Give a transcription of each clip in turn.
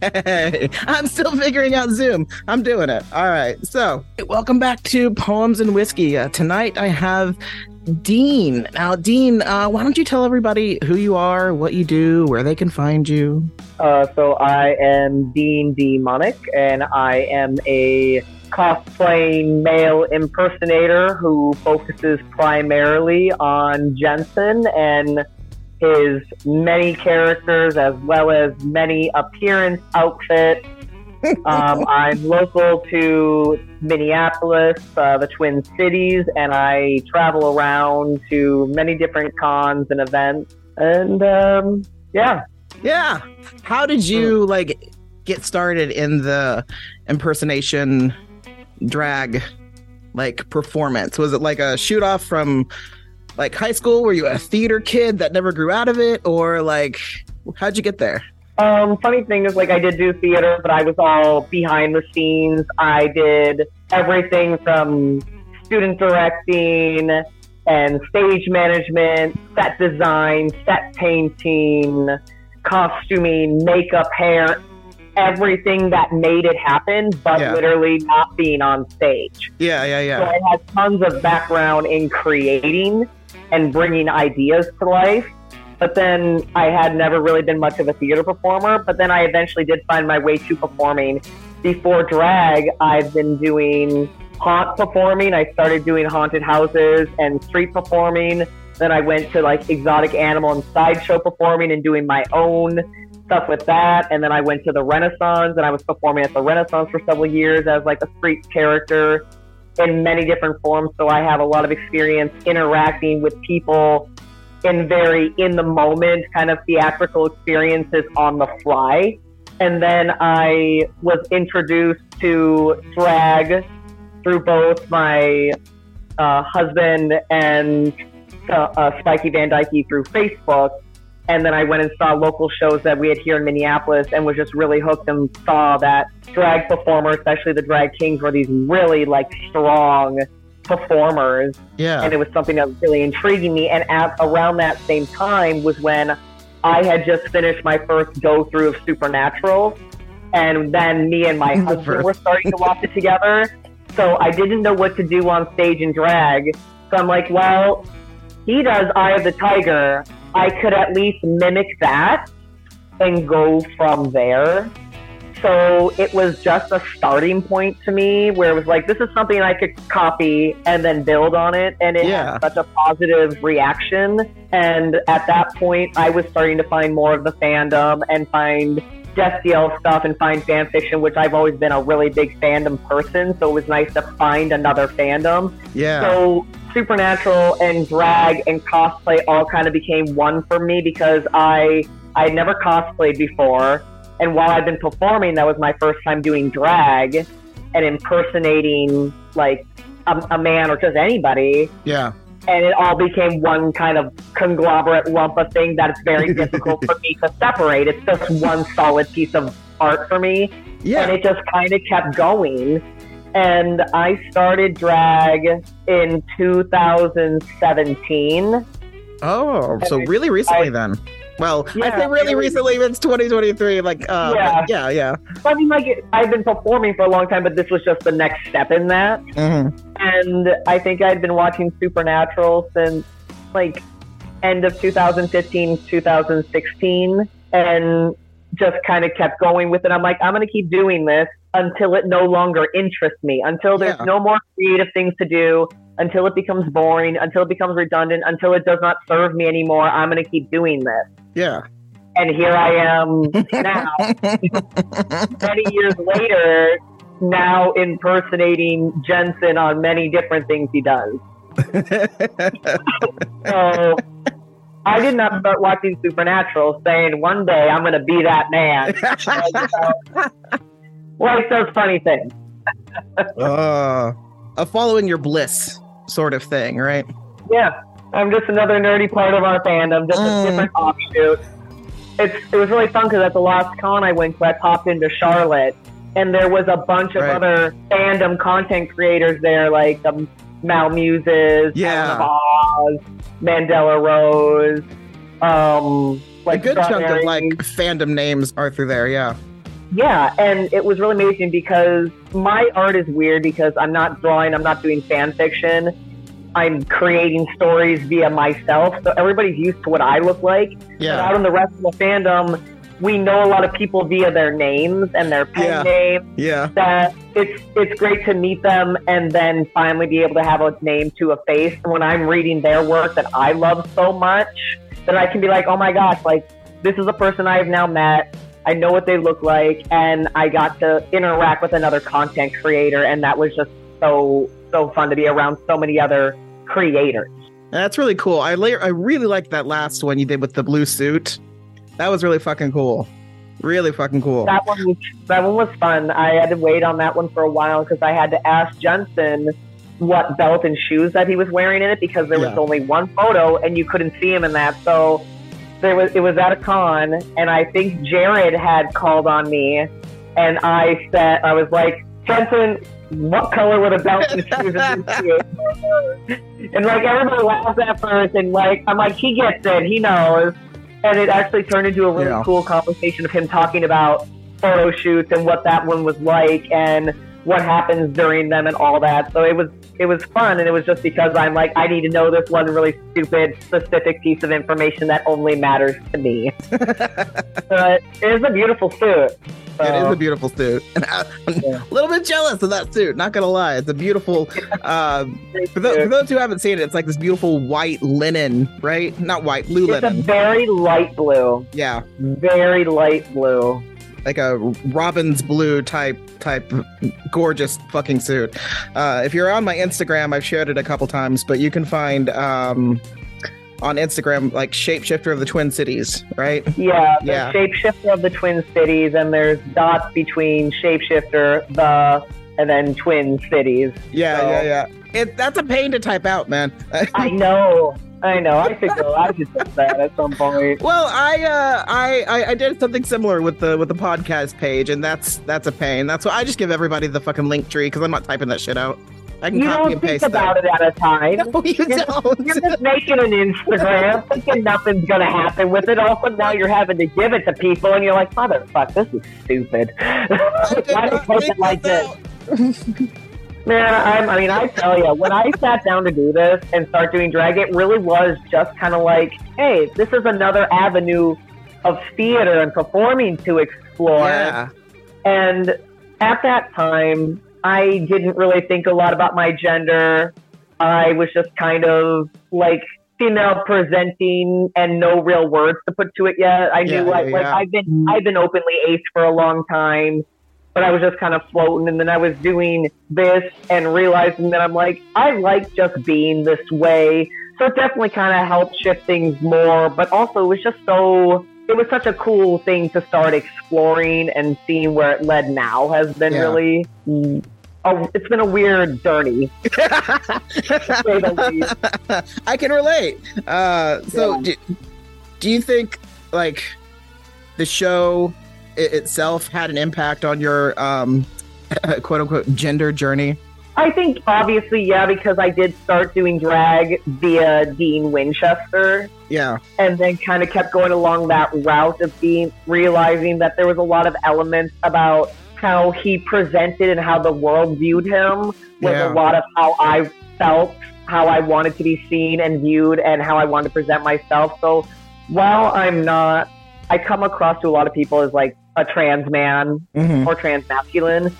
Hey, I'm still figuring out Zoom. I'm doing it. All right. So, welcome back to Poems and Whiskey. Uh, tonight I have Dean. Now, Dean, uh, why don't you tell everybody who you are, what you do, where they can find you? Uh, so I am Dean D'Monic, and I am a cosplaying male impersonator who focuses primarily on Jensen and his many characters as well as many appearance outfits. um, I'm local to Minneapolis, uh, the Twin Cities, and I travel around to many different cons and events. And um, yeah, Yeah. How did you like get started in the impersonation drag like performance? Was it like a shoot off from like high school? Were you a theater kid that never grew out of it? Or like how'd you get there? Um, funny thing is, like, I did do theater, but I was all behind the scenes. I did everything from student directing and stage management, set design, set painting, costuming, makeup, hair, everything that made it happen, but Yeah. literally not being on stage. Yeah, yeah, yeah. So. I had tons of background in creating and bringing ideas to life. But then I had never really been much of a theater performer. But then I eventually did find my way to performing. Before drag, I've been doing haunt performing. I started doing haunted houses and street performing. Then I went to like exotic animal and sideshow performing and doing my own stuff with that. And then I went to the Renaissance and I was performing at the Renaissance for several years as like a street character in many different forms. So I have a lot of experience interacting with people in very in the moment kind of theatrical experiences on the fly. And then I was introduced to drag through both my uh, husband and uh, uh, Spiky Van Dyke through Facebook. And then I went and saw local shows that we had here in Minneapolis and was just really hooked and saw that drag performers, especially the drag kings, were these really like strong performers Yeah. and it was something that was really intriguing me. And at around that same time was when I had just finished my first go through of Supernatural, and then me and my The husband first. were starting to watch it together. So I didn't know what to do on stage and drag. So I'm like, well, he does Eye of the Tiger. I could at least mimic that and go from there. So it was just a starting point to me where it was like, this is something I could copy and then build on it. And it Yeah. had such a positive reaction. And at that point, I was starting to find more of the fandom and find Destiel stuff and find fan fiction, which I've always been a really big fandom person. So it was nice to find another fandom. yeah. So supernatural and drag and cosplay all kind of became one for me because I I had never cosplayed before, and while I've been performing, that was my first time doing drag and impersonating like a, a man or just anybody, yeah. and it all became one kind of conglomerate lump of thing that it's very difficult for me to separate. It's just one solid piece of art for me Yeah. and it just kind of kept going. And I started drag in 2017. Oh, so really recently then. Well, I Yeah, say really recently. It's 2023. Like, uh, Yeah. yeah, yeah. I mean, like, I've been performing for a long time, but this was just the next step in that. Mhm. And I think I'd been watching Supernatural since like end of 2015, 2016, and just kind of kept going with it. I'm like, I'm going to keep doing this until it no longer interests me, until there's Yeah. no more creative things to do, until it becomes boring, until it becomes redundant, until it does not serve me anymore. I'm going to keep doing this. Yeah. And here I am now, many years later, now impersonating Jensen on many different things he does. So I did not start watching Supernatural saying one day I'm going to be that man. Life does funny things. uh, a following your bliss sort of thing, right? Yeah, I'm just another nerdy part of our fandom, just Mm. a different offshoot. It's it was really fun because at the last con I went to, I popped into Charlotte, and there was a bunch of Right. other fandom content creators there, like um, Mal Muses, Yeah. Oz, Mandela Rose, um, like a good chunk of like fandom names are through there. Yeah. Yeah, and it was really amazing because my art is weird because I'm not drawing, I'm not doing fan fiction. I'm creating stories via myself, so everybody's used to what I look like. But Yeah. out in the rest of the fandom, we know a lot of people via their names and their pen Yeah. names. Yeah. That it's it's great to meet them and then finally be able to have a name to a face. And when I'm reading their work that I love so much, that I can be like, oh my gosh, like this is a person I have now met. I know what they look like, and I got to interact with another content creator, and that was just so so fun to be around so many other creators. That's really cool. I la- I really liked that last one you did with the blue suit. That was really fucking cool. Really fucking cool. That one was that one was fun. I had to wait on that one for a while because I had to ask Jensen what belt and shoes that he was wearing in it because there was Yeah. only one photo and you couldn't see him in that. So there was it was at a con and I think Jared had called on me and I said I was like Jensen, what color were the belts and shoes in this suit? and like everybody laughs at first and like I'm like he gets it, he knows. And it actually turned into a really Yeah. cool conversation of him talking about photo shoots and what that one was like and what happens during them and all that. So it was it was fun and it was just because I'm like I need to know this one really stupid specific piece of information that only matters to me. but it is a beautiful suit. So, It is a beautiful suit, and I, I'm Yeah. a little bit jealous of that suit. Not gonna lie, it's a beautiful. Uh, for, those, for those who haven't seen it, it's like this beautiful white linen, right? Not white, blue it's a linen. very light blue, Yeah, very light blue. Like a robin's blue type type gorgeous fucking suit. Uh, if you're on my Instagram, I've shared it a couple times, but you can find um, on Instagram like shapeshifter of the Twin Cities, right? Yeah, the Yeah. shapeshifter of the Twin Cities, and there's dots between shapeshifter, the, and then Twin Cities. Yeah, So- yeah, yeah. It that's a pain to type out, man. I know, I know. I should go. I should do that at some point. Well, I, uh, I I I did something similar with the with the podcast page, and that's that's a pain. That's why I just give everybody the fucking link tree because I'm not typing that shit out. I can You copy don't and think paste about it at a time. No, you You're, don't. you're just making an Instagram, thinking nothing's gonna happen with it. All of a sudden, now you're having to give it to people, and you're like, "Motherfuck, this is stupid." Why do you post it like this. Man, I'm, I mean, I tell you, when I sat down to do this and start doing drag, it really was just kind of like, hey, this is another avenue of theater and performing to explore. Yeah, And at that time, I didn't really think a lot about my gender. I was just kind of like female presenting and no real words to put to it yet. I Yeah, knew like, yeah, like yeah. I've been I've been openly ace for a long time, but I was just kind of floating and then I was doing this and realizing that I'm like, I like just being this way. So it definitely kind of helped shift things more, but also it was just so it was such a cool thing to start exploring and seeing where it led now has been Yeah. really oh it's been a weird journey to say the least. I can relate. Uh, so, Yeah. do, do you think like the show i- itself had an impact on your um, quote unquote gender journey? I think obviously yeah because I did start doing drag via Dean Winchester Yeah, and then kind of kept going along that route of being realizing that there was a lot of elements about how he presented and how the world viewed him was Yeah. a lot of how I felt, how I wanted to be seen and viewed, and how I wanted to present myself. So while I'm not, I come across to a lot of people as like a trans man Mhm. or trans masculine,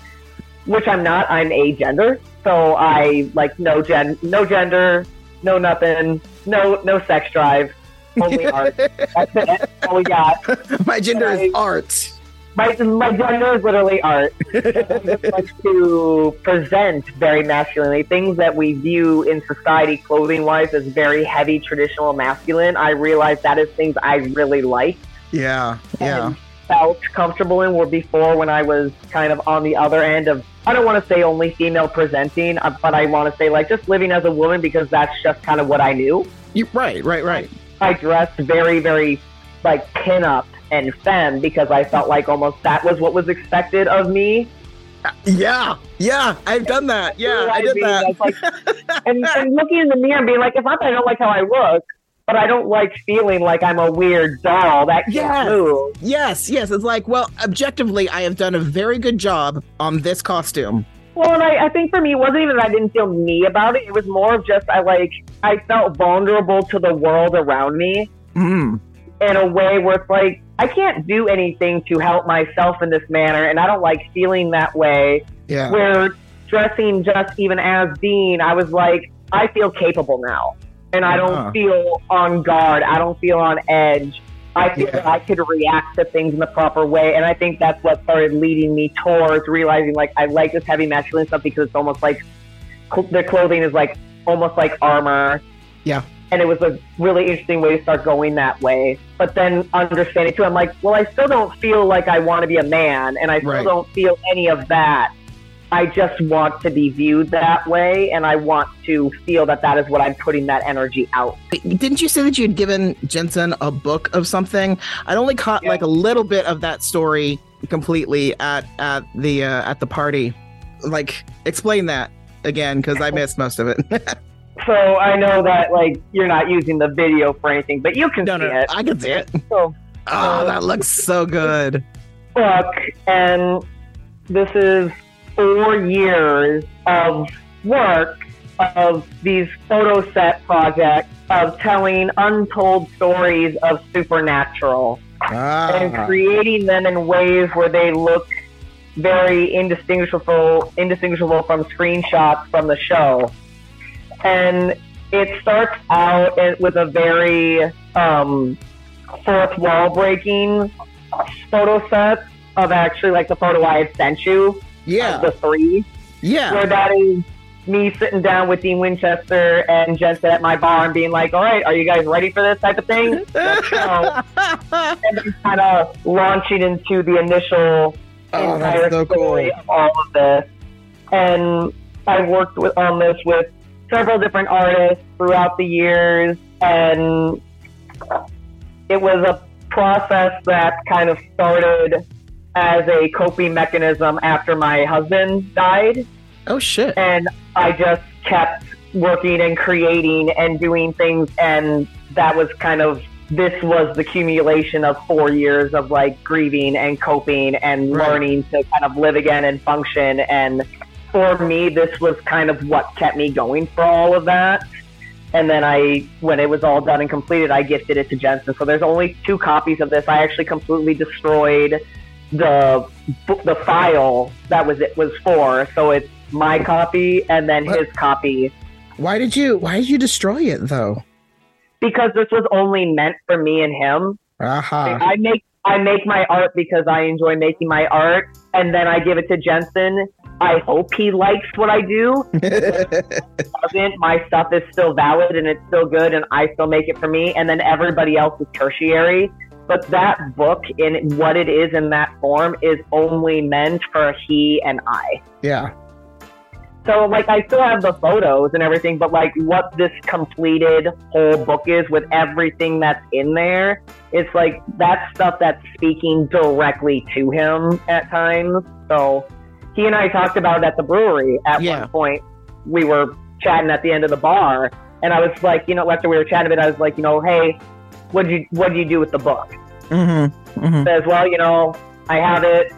which I'm not. I'm agender, so I like no gen, no gender, no nothing, no no sex drive, only art. That's it. That's all we got. my gender is art. My my gender is literally art. Like to present very masculinely things that we view in society, clothing wise, as very heavy traditional masculine. I realize that is things I really like Yeah, yeah, felt comfortable in. Where before, when I was kind of on the other end of, I don't want to say only female presenting, uh, but I want to say like just living as a woman because that's just kind of what I knew. you right, right, right. I dressed very, very like pin up and femme because I felt like almost that was what was expected of me. Yeah, yeah, I've done that. Yeah, I did mean? that. Like, and, and looking in the mirror and being like, if I don't like how I look, but I don't like feeling like I'm a weird doll that can't Yes. move. Yes, yes. It's like, well, objectively, I have done a very good job on this costume. Well, and I, I think for me, it wasn't even that I didn't feel me about it. It was more of just I like I felt vulnerable to the world around me Mm. in a way where it's like I can't do anything to help myself in this manner, and I don't like feeling that way. Yeah. Where dressing just even as Dean, I was like, I feel capable now, and I Uh-huh. don't feel on guard. I don't feel on edge. I feel Yeah. that I could react to things in the proper way, and I think that's what started leading me towards realizing like I like this heavy masculine stuff because it's almost like cl- the clothing is like almost like armor. Yeah. And it was a really interesting way to start going that way. But then understanding too, I'm like, well, I still don't feel like I want to be a man, and I still Right. don't feel any of that. I just want to be viewed that way, and I want to feel that that is what I'm putting that energy out. Didn't you say that you had given Jensen a book of something? I'd only caught Yeah. like a little bit of that story completely at at the uh, at the party. Like, explain that again because I missed most of it. So I know that like you're not using the video for anything, but you can no, see no, it. I can see it. So Oh, that looks so good. book, and this is four years of work of these photo set projects of telling untold stories of supernatural and Ah, creating them in ways where they look very indistinguishable indistinguishable from screenshots from the show. And it starts out with a very um, fourth wall breaking photo set of actually like the photo I had sent you yeah, the three, yeah. where that is me sitting down with Dean Winchester and Jensen at my bar and being like, "All right, are you guys ready for this type of thing?" And then kind of launching into the initial Oh, entire so cool. story of all of this. And I worked with on this with several different artists throughout the years, and it was a process that kind of started as a coping mechanism after my husband died. Oh shit. and I just kept working and creating and doing things and that was kind of this was the accumulation of four years of like grieving and coping and Right. learning to kind of live again and function. And for me this was kind of what kept me going for all of that. And then I when it was all done and completed I gifted it to Jensen. So there's only two copies of this. I actually completely destroyed the the file that was it was for so it's my copy and then What? his copy Why did you Why did you destroy it though? because this was only meant for me and him. Aha. I make I make my art because I enjoy making my art, and then I give it to Jensen. I hope he likes what I do. Doesn't my stuff is still valid and it's still good, and I still make it for me, and then everybody else is tertiary. But that book in what it is in that form is only meant for he and I. yeah. So like I still have the photos and everything, but like what this completed whole book is with everything that's in there, it's like that stuff that's speaking directly to him at times. So he and I talked about it at the brewery at Yeah. one point. We were chatting at the end of the bar and I was like, you know, after we were chatting a bit, I was like, you know, hey, what did you what did you do with the book? Mm-hmm. mm-hmm. says, well, you know, I have it.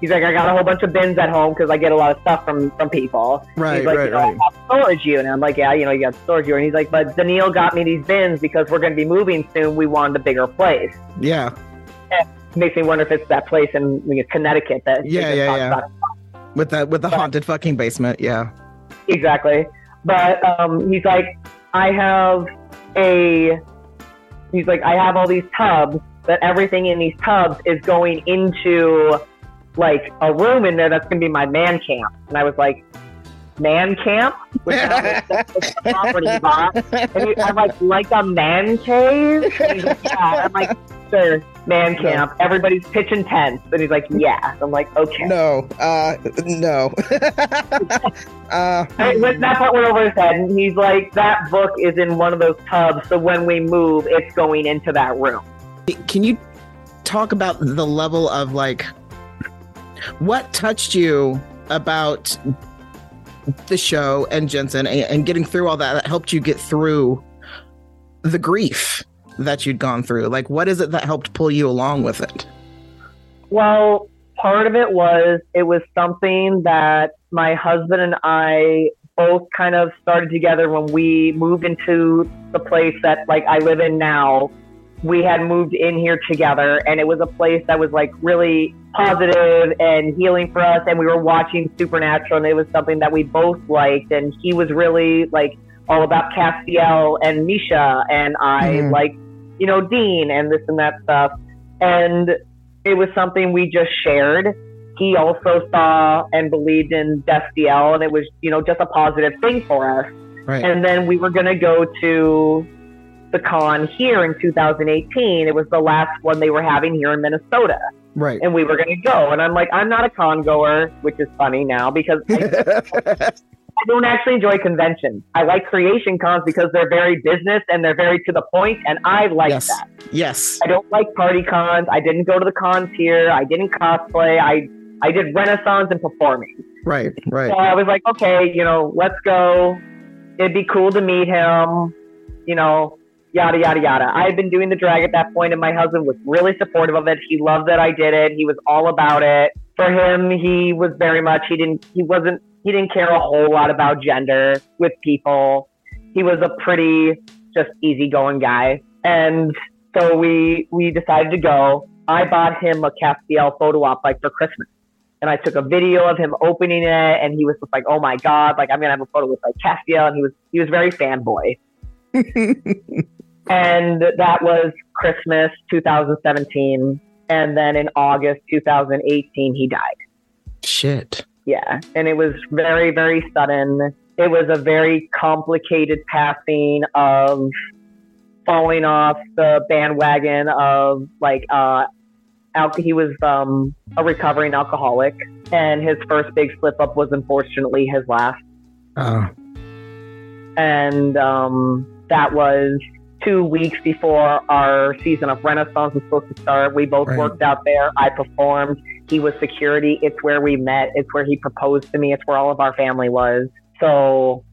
He's like, I got a whole bunch of bins at home because I get a lot of stuff from from people. Right. he's like, right. you know, Right. I have storage unit. And I'm like, yeah, you know, you got storage unit. And he's like, but Danneel got me these bins because we're going to be moving soon. We wanted a bigger place. Yeah. Makes me wonder if it's that place in you know, Connecticut that Yeah, yeah, yeah. about. With the with the haunted fucking basement. Yeah. Exactly. But um, he's like, I have a. He's like, I have all these tubs. That everything in these tubs is going into like a room in there that's going to be my man camp. And I was like, man camp? Which I don't know if that's what the property is on. And he, I'm like, like a man cave? Like, yeah. I'm like, sir, man camp. Everybody's pitching tents. And he's like, yeah. I'm like, okay. No. Uh. No. uh. I, when that part went over his head, and he's like, "That book is in one of those tubs, so when we move, it's going into that room." Can you talk about the level of like what touched you about the show and Jensen and, and getting through all that that helped you get through the grief that you'd gone through? Like, what is it that helped pull you along with it? Well, part of it was it was something that my husband and I both kind of started together when we moved into the place that like I live in now. We had moved in here together and it was a place that was like really positive and healing for us and we were watching Supernatural and it was something that we both liked and he was really like all about Castiel and Misha and I Mhm. like you know Dean and this and that stuff and it was something we just shared he also saw and believed in Destiel, and it was, you know, just a positive thing for us. Right. And then we were going to go to the con here in 2018. It was the last one they were having here in Minnesota, right. and we were going to go. And I'm like, I'm not a con goer, which is funny now because I, I don't actually enjoy conventions. I like creation cons because they're very business and they're very to the point, and I like yes. that. Yes. I don't like party cons. I didn't go to the cons here. I didn't cosplay. I I did Renaissance and performing. Right. Right. So I was like, okay, you know, let's go. It'd be cool to meet him. You know, yada yada yada. I had been doing the drag at that point, and my husband was really supportive of it. He loved that I did it. He was all about it. For him, he was very much. He didn't. He wasn't. He didn't care a whole lot about gender with people. He was a pretty just easygoing guy, and so we we decided to go. I bought him a Castiel photo op like for Christmas and I took a video of him opening it, and he was just like, "Oh my god, like I'm gonna have a photo with like Castiel," and he was he was very fanboy. and that was Christmas 2017, and then in August 2018 he died. Shit. Yeah, and it was very very sudden. It was a very complicated passing of falling off the bandwagon of like uh al- he was um a recovering alcoholic and his first big slip up was unfortunately his last Oh. and um that was two weeks before our season of renaissance was supposed to start we both Right. worked out there i performed he was security. It's where we met. It's where he proposed to me. It's where all of our family was. So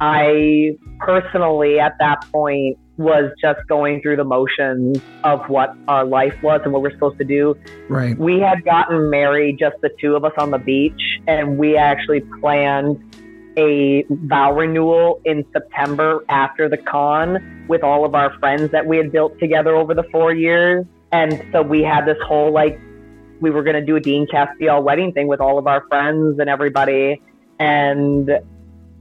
i personally at that point was just going through the motions of what our life was and what we're supposed to do. Right. we had gotten married, just the two of us on the beach, and we actually planned a vow renewal in September after the con with all of our friends that we had built together over the four years. And so we had this whole like, we were going to do a Dean Castiel wedding thing with all of our friends and everybody. And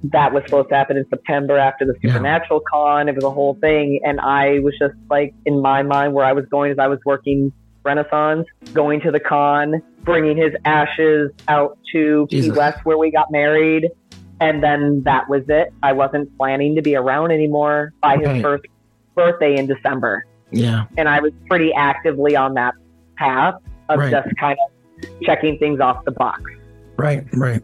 that was supposed to happen in September after the Yeah. Supernatural con. It was a whole thing. And I was just like, in my mind, where I was going is I was working Renaissance, going to the con, bringing his ashes out to Key West where we got married. And then that was it. I wasn't planning to be around anymore by his first birthday in December. Yeah. And I was pretty actively on that path of Right. just kind of checking things off the box. Right. Right.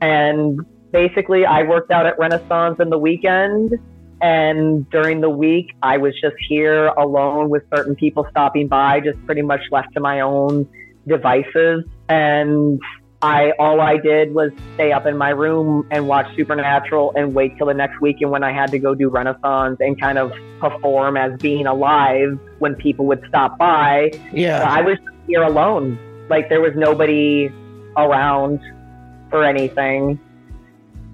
And basically, I worked out at Renaissance in the weekend. And during the week, I was just here alone with certain people stopping by, just pretty much left to my own devices. And I all I did was stay up in my room and watch Supernatural and wait till the next weekend when I had to go do Renaissance and kind of perform as being alive when people would stop by. So Yeah. I was here alone. Like there was nobody around for anything.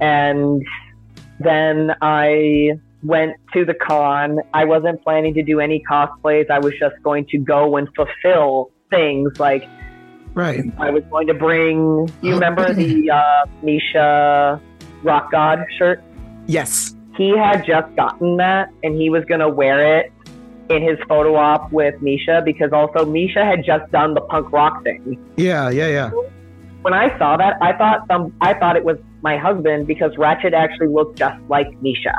And then I went to the con. I wasn't planning to do any cosplays. I was just going to go and fulfill things. Like Right. I was going to bring. You remember the uh, Misha Rock God shirt? Yes. He had just gotten that, and he was going to wear it in his photo op with Misha because also Misha had just done the punk rock thing. Yeah. Yeah. Yeah. when I saw that, I thought some, I thought it was my husband because Ratchet actually looked just like Misha,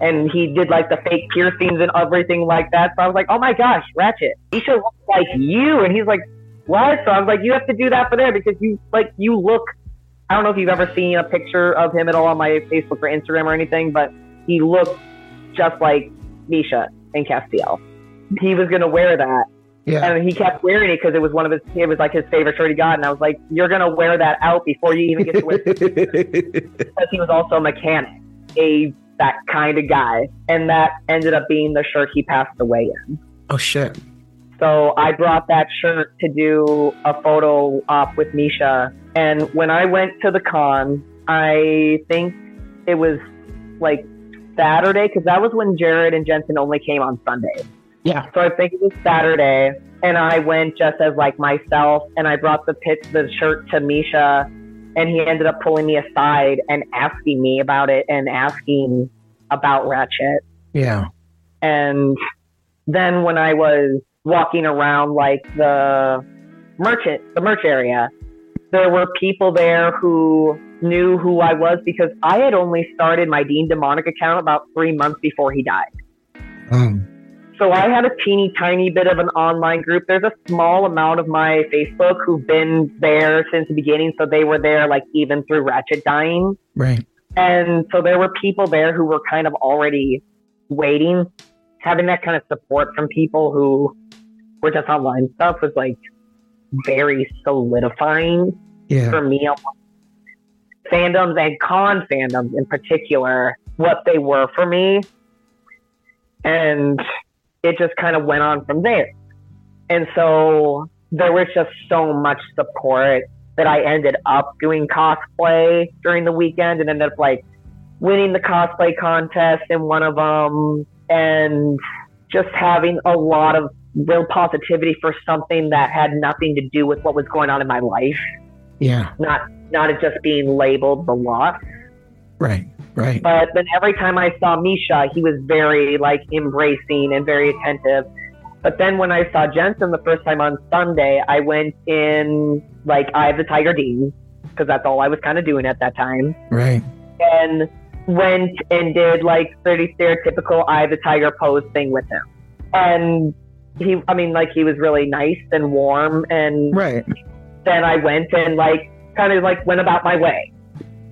and he did like the fake piercings and everything like that. So I was like, oh my gosh, Ratchet, Misha looks like you, and he's like, what? So I was like, you have to do that for there because you like you look. I don't know if you've ever seen a picture of him at all on my Facebook or Instagram or anything, but he looked just like Misha and Castiel. He was gonna wear that, Yeah. and he kept wearing it because it was one of his it was like his favorite shirt he got and i was like you're gonna wear that out before you even get to wear it because he was also a mechanic a that kind of guy. And that ended up being the shirt he passed away in. Oh shit. So I brought that shirt to do a photo op with Misha. And when I went to the con, I think it was like Saturday, because that was when Jared and Jensen only came on Sunday. Yeah. So I think it was Saturday, and I went just as like myself, and I brought the pit, the shirt to Misha, and he ended up pulling me aside and asking me about it and asking about Ratchet. Yeah. And then when I was walking around like the merchant, the merch area, there were people there who knew who I was because I had only started my Dean D'Monic account about three months before he died. Um. So I had a teeny tiny bit of an online group. There's a small amount of my Facebook who've been there since the beginning. So they were there like even through Ratchet dying. Right. And so there were people there who were kind of already waiting. Having that kind of support from people who were just online stuff was like very solidifying Yeah. for me on fandoms and con fandoms in particular, what they were for me. And it just kind of went on from there. And so there was just so much support that I ended up doing cosplay during the weekend and ended up like winning the cosplay contest in one of them and just having a lot of real positivity for something that had nothing to do with what was going on in my life Yeah. not not it just being labeled the loss. Right. Right. But then every time I saw Misha, he was very like embracing and very attentive. But then when I saw Jensen the first time on Sunday, I went in like I have the Tiger Dean because that's all I was kind of doing at that time, Right. and went and did like pretty stereotypical Eye of the Tiger pose thing with him. And he, I mean, like he was really nice and warm and Right. then I went and like kind of like went about my way.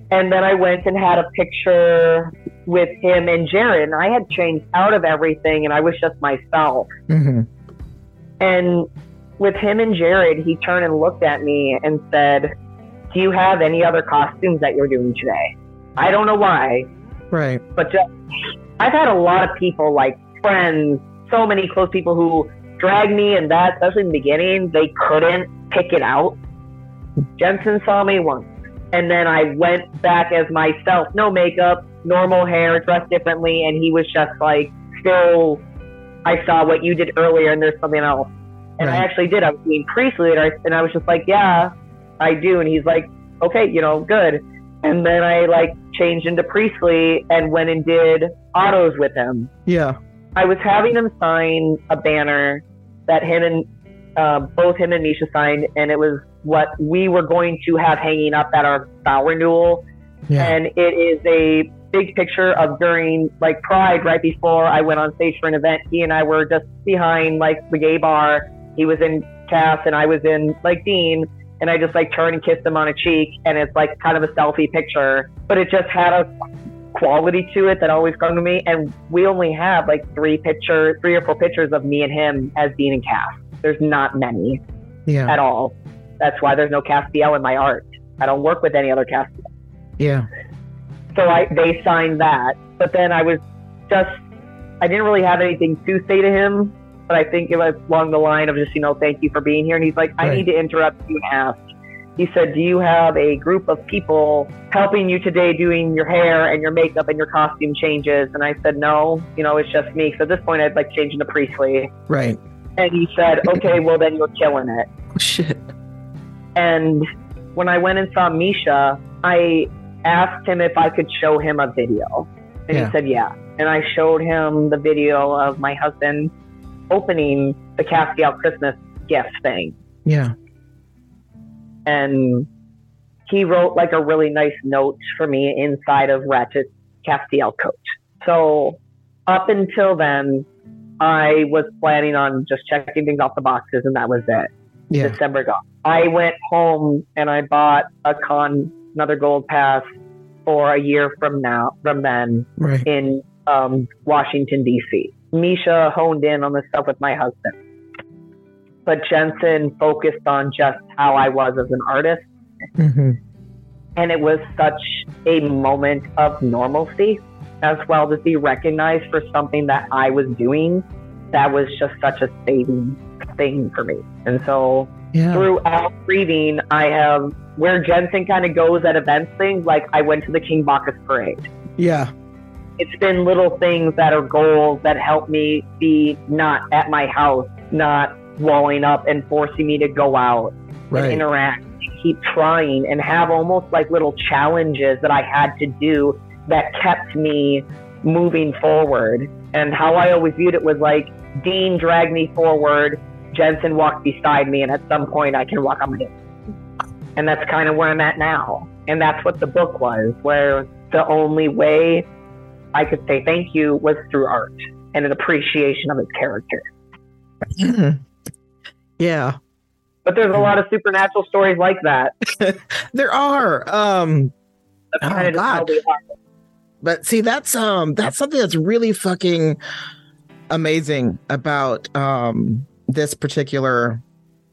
And then I went and had a picture with him and Jared, and I had changed out of everything, and I was just myself. Mm-hmm. And with him and Jared, he turned and looked at me and said, "Do you have any other costumes that you're doing today?" I don't know why, Right. but just I've had a lot of people, like friends, so many close people who dragged me, and that, especially in the beginning, they couldn't pick it out. Jensen saw me once, and then I went back as myself, no makeup, normal hair, dressed differently, and he was just like, still, I saw what you did earlier, and there's something else. And I actually did. I was being priestly, and I, and I was just like, yeah, I do. And he's like, okay, you know, good. And then I like changed into priestly and went and did autos with him. Yeah. I was having him sign a banner that him and uh, both him and Misha signed, and it was what we were going to have hanging up at our vow renewal. Yeah. And it is a big picture of during like Pride, right before I went on stage for an event. He and I were just behind like the gay bar. He was in Cass, and I was in like Dean. And I just like turned and kissed him on a cheek, and it's like kind of a selfie picture, but it just had a quality to it that always come to me. And we only have like three picture, three or four pictures of me and him as Dean and Cass. There's not many Yeah. at all. That's why there's no Castiel in my art. I don't work with any other Castiel. Yeah. So I they signed that, but then I was just I didn't really have anything to say to him, but I think it was along the line of just you know thank you for being here. And he's like, I Right. need to interrupt you and ask. He said, Do you have a group of people helping you today doing your hair and your makeup and your costume changes? And I said, No, you know, it's just me. So at this point, I'd like change into priestly. Right. And he said, Okay, well, then you're killing it. Oh, shit. And when I went and saw Misha, I asked him if I could show him a video. And Yeah. he said, yeah. And I showed him the video of my husband opening the Castiel Christmas gift thing. Yeah. And he wrote like a really nice note for me inside of Ratchet's Castiel coat. So up until then, I was planning on just checking things off the boxes and that was it. Yeah. December gone. I went home and I bought a con another gold pass for a year from now from then Right. in um, Washington D.C. Misha honed in on the stuff with my husband, but Jensen focused on just how I was as an artist. Mm-hmm. And it was such a moment of normalcy as well to be recognized for something that I was doing. That was just such a saving thing for me. And so Yeah. throughout grieving, I have where Jensen kind of goes at events things. Like I went to the King Bacchus parade. Yeah. It's been little things that are goals that help me be not at my house, not walling up and forcing me to go out and interact, and keep trying, and have almost like little challenges that I had to do that kept me moving forward. And how I always viewed it was like Dean dragged me forward, Jensen walked beside me, and at some point I can walk on my own. And that's kind of where I'm at now. And that's what the book was, where the only way I could say thank you was through art and an appreciation of his character. yeah. But there's a lot of supernatural stories like that. There are. Um Oh, God. but see that's um that's something that's really fucking amazing about um this particular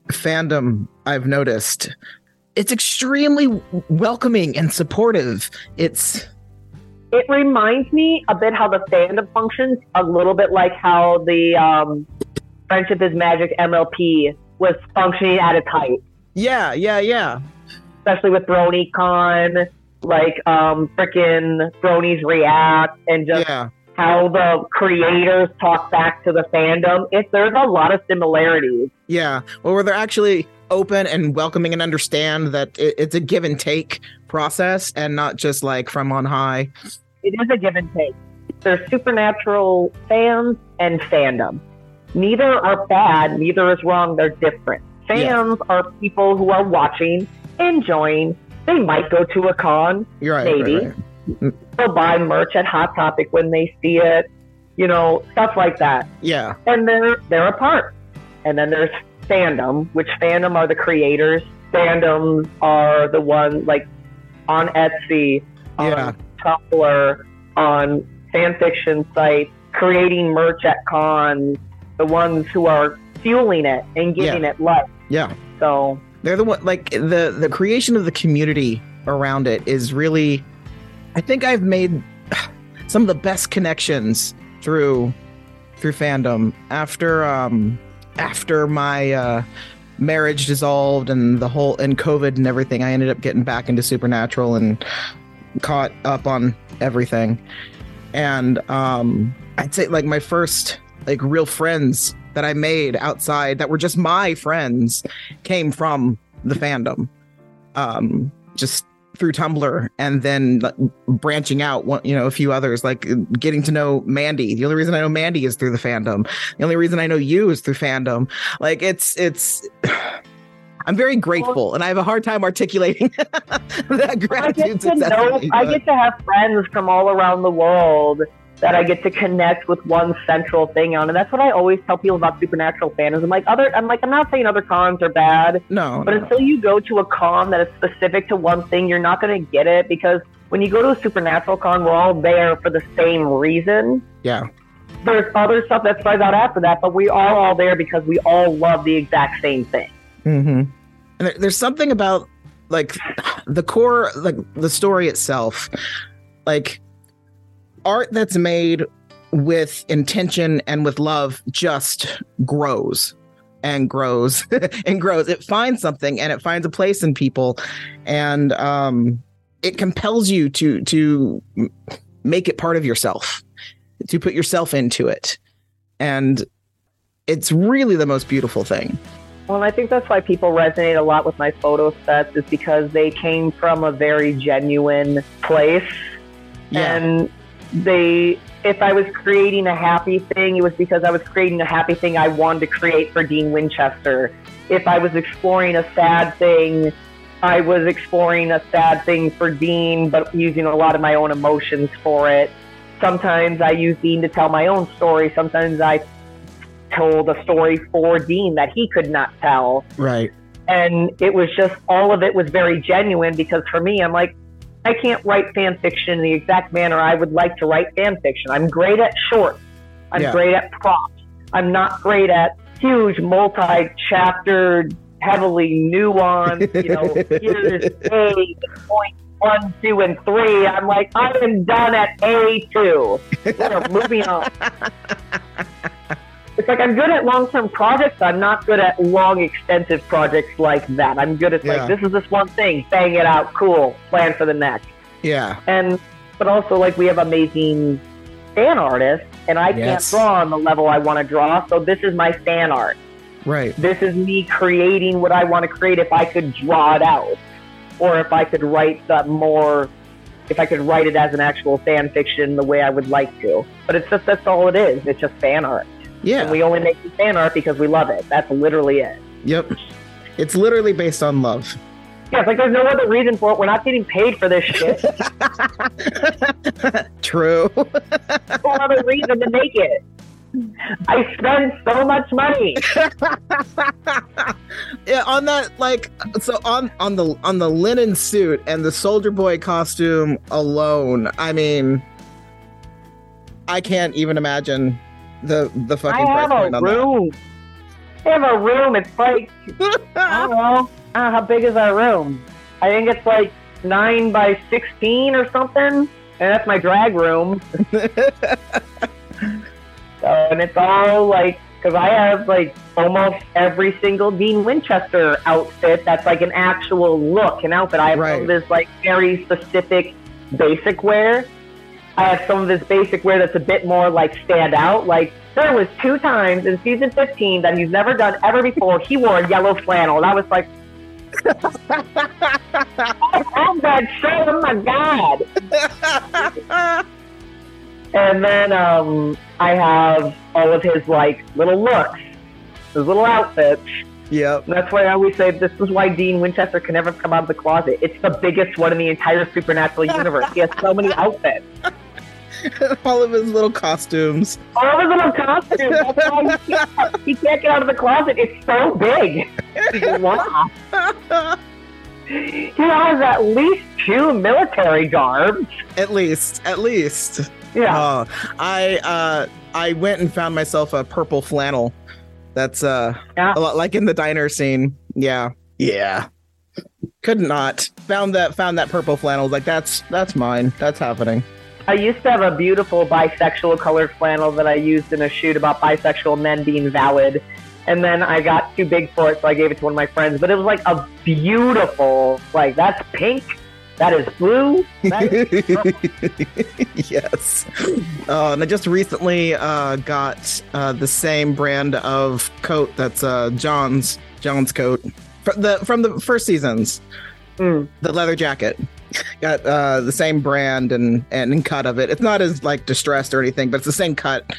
fandom I've noticed. It's extremely welcoming and supportive. It's It reminds me a bit how the fandom functions, a little bit like how the um, Friendship is Magic MLP was functioning at its height, yeah, yeah, yeah. especially with BronyCon, like um, frickin' Bronies React, and just Yeah. How the creators talk back to the fandom. It, there's a lot of similarities. Yeah. Well, where they're actually open and welcoming and understand that it, it's a give and take process and not just like from on high. it is a give and take. There's supernatural fans and fandom. Neither are bad, neither is wrong, they're different. Fans are people who are watching, enjoying. They might go to a con, right. Maybe. right, right. They'll buy merch at Hot Topic when they see it, you know, stuff like that. Yeah. And they're they're apart. And then there's fandom, which fandom are the creators. Fandoms are the ones like on Etsy, on Yeah. Tumblr, on fan fiction sites, creating merch at cons, the ones who are fueling it and giving it life. Yeah. So They're the one like the the creation of the community around it is really I think I've made some of the best connections through through fandom. After um after my uh marriage dissolved and the whole and covid and everything i ended up getting back into supernatural and caught up on everything. And um i'd say like my first like real friends that i made outside that were just my friends came from the fandom. Um just through tumblr and then like, branching out one you know a few others like getting to know mandy. The only reason i know mandy is through the fandom. The only reason i know you is through fandom. Like it's it's i'm very grateful and i have a hard time articulating that I gratitude get to know I get to have friends from all around the world that I get to connect with one central thing on. And that's what I always tell people about supernatural fandoms. I'm like other I'm like I'm not saying other cons are bad, no But no. until you go to a con that is specific to one thing, you're not going to get it because when you go to a supernatural con, we're all there for the same reason. yeah There's other stuff that spreads out after that, but we are all there because we all love the exact same thing. hmm And there, there's something about like the core, like the story itself, like art that's made with intention and with love just grows and grows and grows. It finds something and it finds a place in people, and um, it compels you to to make it part of yourself, to put yourself into it, and it's really the most beautiful thing. Well, and I think that's why people resonate a lot with my photo sets is because they came from a very genuine place. And they, if I was creating a happy thing, it was because I was creating a happy thing I wanted to create for Dean Winchester. If I was exploring a sad thing, I was exploring a sad thing for Dean, but using a lot of my own emotions for it. Sometimes I use Dean to tell my own story. Sometimes I told a story for Dean that he could not tell right. and it was just all of it was very genuine because for me i'm like i can't write fan fiction in the exact manner i would like to write fan fiction i'm great at shorts i'm Yeah. great at props i'm not great at huge multi-chaptered heavily nuanced you know here's a point one, two, and three. I'm like, I am done at A2. We're moving on. It's like I'm good at long term projects. I'm not good at long, extensive projects like that. I'm good at Yeah. like, this is this one thing, bang it out, cool, plan for the next. Yeah. And, but also, like, we have amazing fan artists, and I can't draw on the level I want to draw. So this is my fan art. Right. This is me creating what I want to create if I could draw it out. Or if I could write the more, if I could write it as an actual fan fiction the way I would like to. But it's just, that's all it is. It's just fan art. And Yeah. we only make the fan art because we love it. That's literally it. Yep. It's literally based on love. Yeah, it's like there's no other reason for it. We're not getting paid for this shit. True. no other reason to make it. I spend so much money. yeah, on that like so on on the on the linen suit and the soldier boy costume alone, I mean I can't even imagine the the fucking I price have point a on room. I have a room. It's like I don't know. I don't know how big is our room. I think it's like nine by sixteen or something, and that's my drag room. So, and it's all like because I have like almost every single Dean Winchester outfit that's like an actual look and outfit. I have Right. this like very specific basic wear. I have some of his basic wear that's a bit more like stand out. Like there was two times in season 15 that he's never done ever before. He wore a yellow flannel, and I was like, "Oh that shirt! Oh my god!" And then um, I have all of his like little looks, his little outfits. Yep. And that's why I always say this is why Dean Winchester can never come out of the closet. It's the biggest one in the entire supernatural universe. He has so many outfits. All of his little costumes. All of his little costumes. That's why he can't, he can't get out of the closet. It's so big. Wow. He has at least two military garbs. at least, at least. Yeah. Oh, I uh I went and found myself a purple flannel. That's uh Yeah. a lot like in the diner scene. Yeah. Yeah. Could not. Found that found that purple flannel. Like that's that's mine. That's happening. I used to have a beautiful bisexual colored flannel that I used in a shoot about bisexual men being valid. And then I got too big for it, so I gave it to one of my friends. But it was like a beautiful, like, that's pink, that is blue. That is yes. Uh, and I just recently uh, got uh, the same brand of coat that's uh, John's John's coat from the from the first seasons. Mm. The leather jacket got uh, the same brand and, and cut of it. It's not as like distressed or anything, but it's the same cut.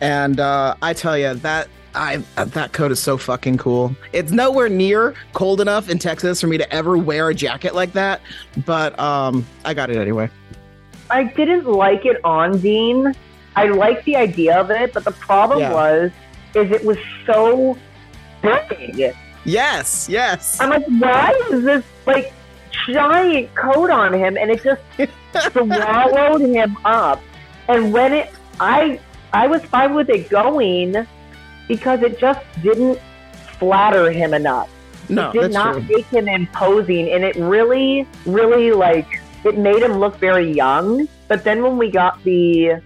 And uh, I tell you that. I that coat is so fucking cool. It's nowhere near cold enough in Texas for me to ever wear a jacket like that, but um, I got it anyway. I didn't like it on Dean. I liked the idea of it, but the problem Yeah. was, is it was so big. Yes, yes. I'm like, why is this like giant coat on him? And it just swallowed him up. And when it, I, I was fine with it going because it just didn't flatter him enough. No, it did not true. make him imposing, and it really, really like it made him look very young. But then when we got the,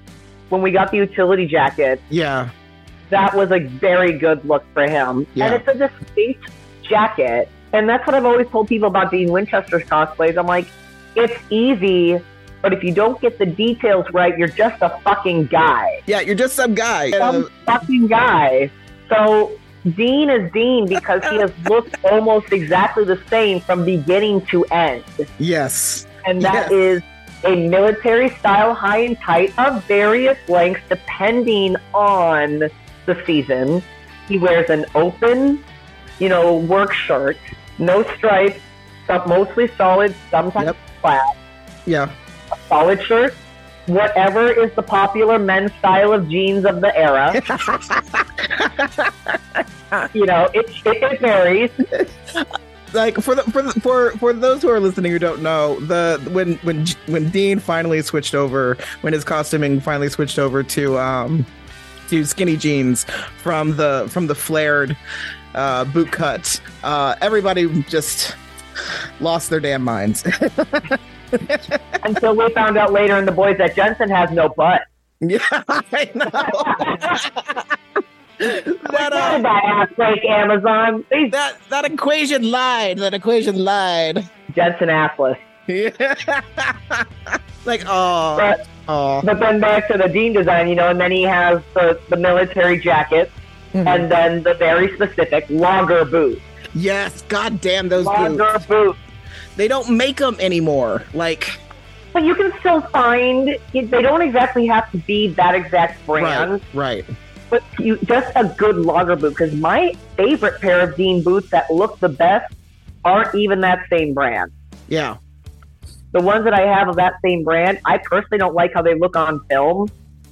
when we got the utility jacket, Yeah, that was a very good look for him. Yeah. And it's a distinct jacket. And that's what I've always told people about Dean Winchester's cosplays. I'm like, it's easy, but if you don't get the details right, you're just a fucking guy. yeah. You're just some guy. Some uh, fucking guy. So Dean is Dean because he has looked almost exactly the same from beginning to end. yes, And that Yes. is a military style high and tight of various lengths depending on the season. He wears an open, you know, work shirt, no stripes, some mostly solid, sometimes Yep. flat, yeah, solid shirt, whatever is the popular men's style of jeans of the era. you know, it, it, it varies. like for the for the, for for those who are listening who don't know the when when when Dean finally switched over when his costuming finally switched over to um to skinny jeans from the from the flared uh boot cut uh everybody just lost their damn minds Until we found out later in the boys that Jensen has no butt. Yeah, I know. that, uh, that ass Amazon? These that that equation lied. That equation lied. Jensen. Yeah. like oh But oh but then back to the Dean design, you know, and then he has the, the military jacket Mhm. and then the very specific longer boots. yes. God damn those boots. Boots. They don't make them anymore. Like But you can still find they don't exactly have to be that exact brand. right, right. but you just a good logger boot because my favorite pair of Dean boots that look the best aren't even that same brand. Yeah. The ones that I have of that same brand, I personally don't like how they look on film.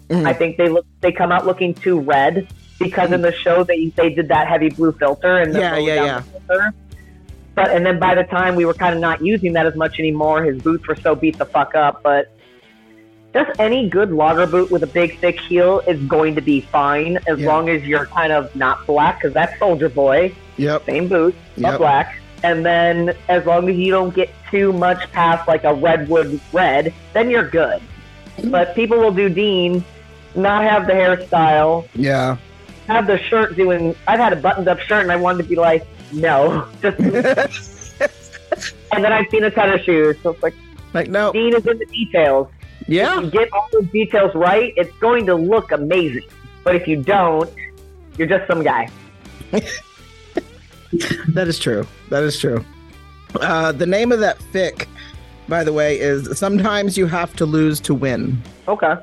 Mhm. I think they look they come out looking too red because in the show they they did that heavy blue filter and the Yeah, yeah, yeah. filter. But and then by the time we were kind of not using that as much anymore, his boots were so beat the fuck up. But just any good logger boot with a big thick heel is going to be fine as Yeah. long as you're kind of not black because that's Soldier Boy, Yep. same boots, Yep. but black. And then as long as you don't get too much past like a redwood red, then you're good. But people will do Dean, not have the hairstyle, Yeah. have the shirt doing. I've had a buttoned up shirt and I wanted to be like, no, just. and then I've seen a ton of shoes, so it's like like no. Dean is in the details. If Yeah. you get all the details right, it's going to look amazing. But if you don't, you're just some guy. That is true. That is true. Uh, the name of that fic, by the way, is sometimes you have to lose to win. Okay.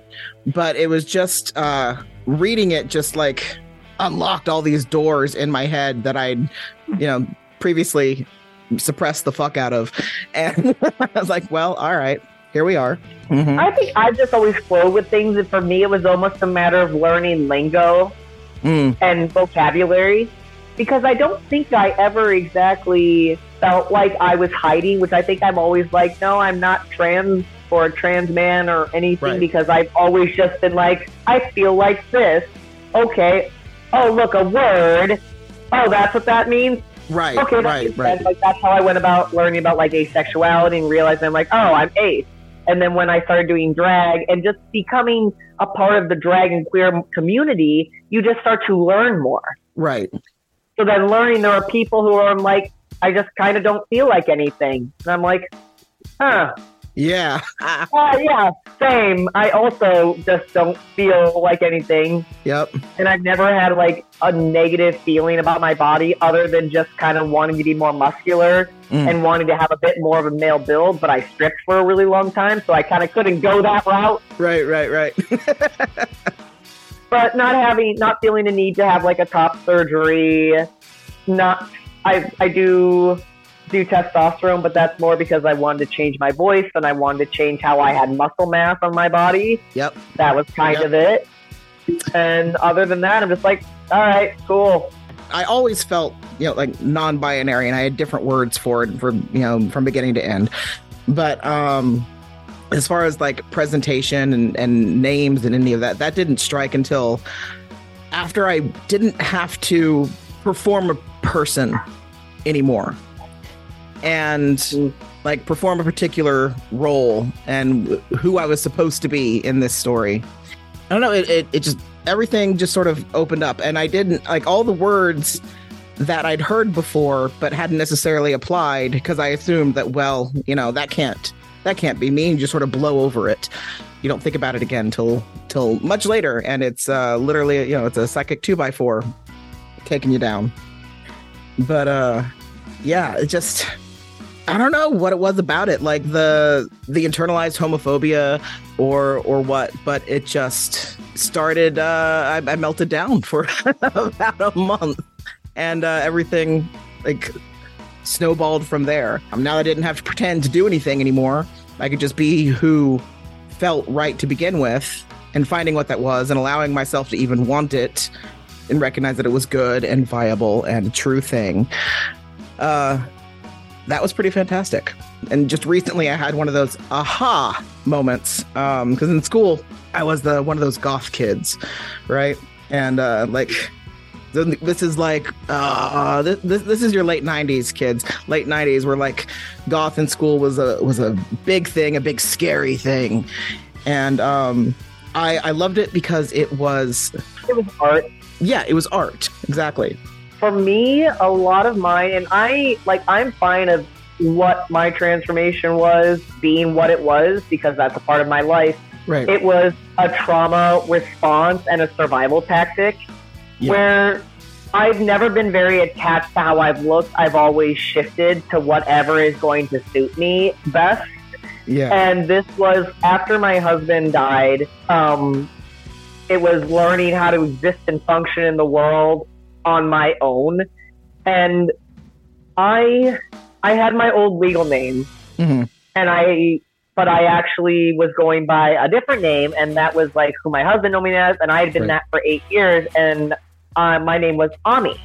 But it was just uh, reading it, just like unlocked all these doors in my head that I'd, you know, previously suppressed the fuck out of, and I was like, well, all right, here we are. Mhm. I think I've just always flowed with things, and for me, it was almost a matter of learning lingo Mm, and vocabulary because I don't think I ever exactly felt like I was hiding, which I think I'm always like, no, I'm not trans or a trans man or anything Right. because I've always just been like, I feel like this. Okay. Oh, look, a word. Oh, that's what that means. right, Okay, right, right. Like that's how I went about learning about like asexuality and realizing I'm like, oh, I'm ace. And then when I started doing drag and just becoming a part of the drag and queer community, you just start to learn more. Right. So then learning there are people who are like, I just kind of don't feel like anything. And I'm like, huh. Yeah. Oh, yeah, same. I also just don't feel like anything. yep. And I've never had like a negative feeling about my body other than just kind of wanting to be more muscular Mm. and wanting to have a bit more of a male build. But I stripped for a really long time, so I kind of couldn't go that route. Right. Right. Right. but not having not feeling the need to have like a top surgery not i i do do testosterone but that's more because i wanted to change my voice and i wanted to change how i had muscle mass on my body yep. that was kind Yep. of it and other than that i'm just like all right cool I always felt, you know, like non-binary, and I had different words for it for you know from beginning to end. But um, as far as like presentation and, and names and any of that, that didn't strike until after I didn't have to perform a person anymore, and like perform a particular role and who I was supposed to be in this story. I don't know. It, it, it just everything just sort of opened up, and I didn't like all the words that I'd heard before, but hadn't necessarily applied because I assumed that well, you know, that can't that can't be me, you just sort of blow over it. You don't think about it again till till much later, and it's uh, literally you know it's a psychic two by four taking you down. But uh, yeah, it just I don't know what it was about it, like the the internalized homophobia or or what, but it just started. Uh, I, I melted down for about a month, and uh, everything like snowballed from there. Um, now I didn't have to pretend to do anything anymore. I could just be who felt right to begin with, and finding what that was, and allowing myself to even want it, and recognize that it was good and viable and true thing. Uh, that was pretty fantastic. And just recently, I had one of those aha moments because in school I was the one of those goth kids, right? And uh, like This is like uh, this, this this is your late '90s, kids. Late '90s, where like goth in school was a was a big thing, a big scary thing, and um, I I loved it because it was It was art. yeah, it was art exactly. For me, a lot of mine, and I like, I'm fine of what my transformation was being what it was because that's a part of my life. Right. It was a trauma response and a survival tactic Yeah. where I've never been very attached to how I've looked. I've always shifted to whatever is going to suit me best. yeah. And this was after my husband died. Um, it was learning how to exist and function in the world on my own. And I I had my old legal name hmm and I but I actually was going by a different name and that was like who my husband knew me as and I had been Right. that for eight years and uh, my name was Ami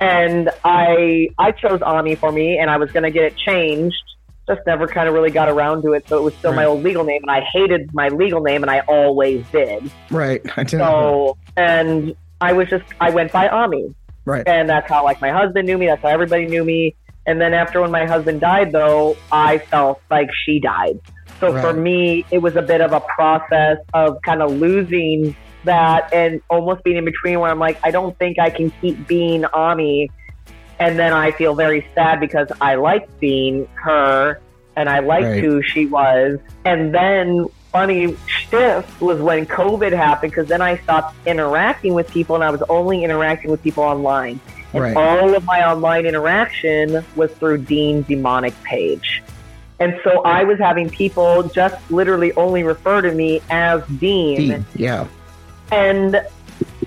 and I I chose Ami for me and I was gonna get it changed just never kind of really got around to it so it was still my old legal name and I hated my legal name and I always did Right. I didn't. so and I was just I went by Ami. Right. and that's how like my husband knew me. That's how everybody knew me. And then after when my husband died though i felt like she died. So for me it was a bit of a process of kind of losing that and almost being in between where i'm like i don't think i can keep being ami. And then i feel very sad because i liked being her and i liked Right. who she was. And then funny shift was when covid happened because then i stopped interacting with people and i was only interacting with people online and Right. all of my online interaction was through Dean D'Monic page. And so I was having people just literally only refer to me as Dean. Dean. Yeah. And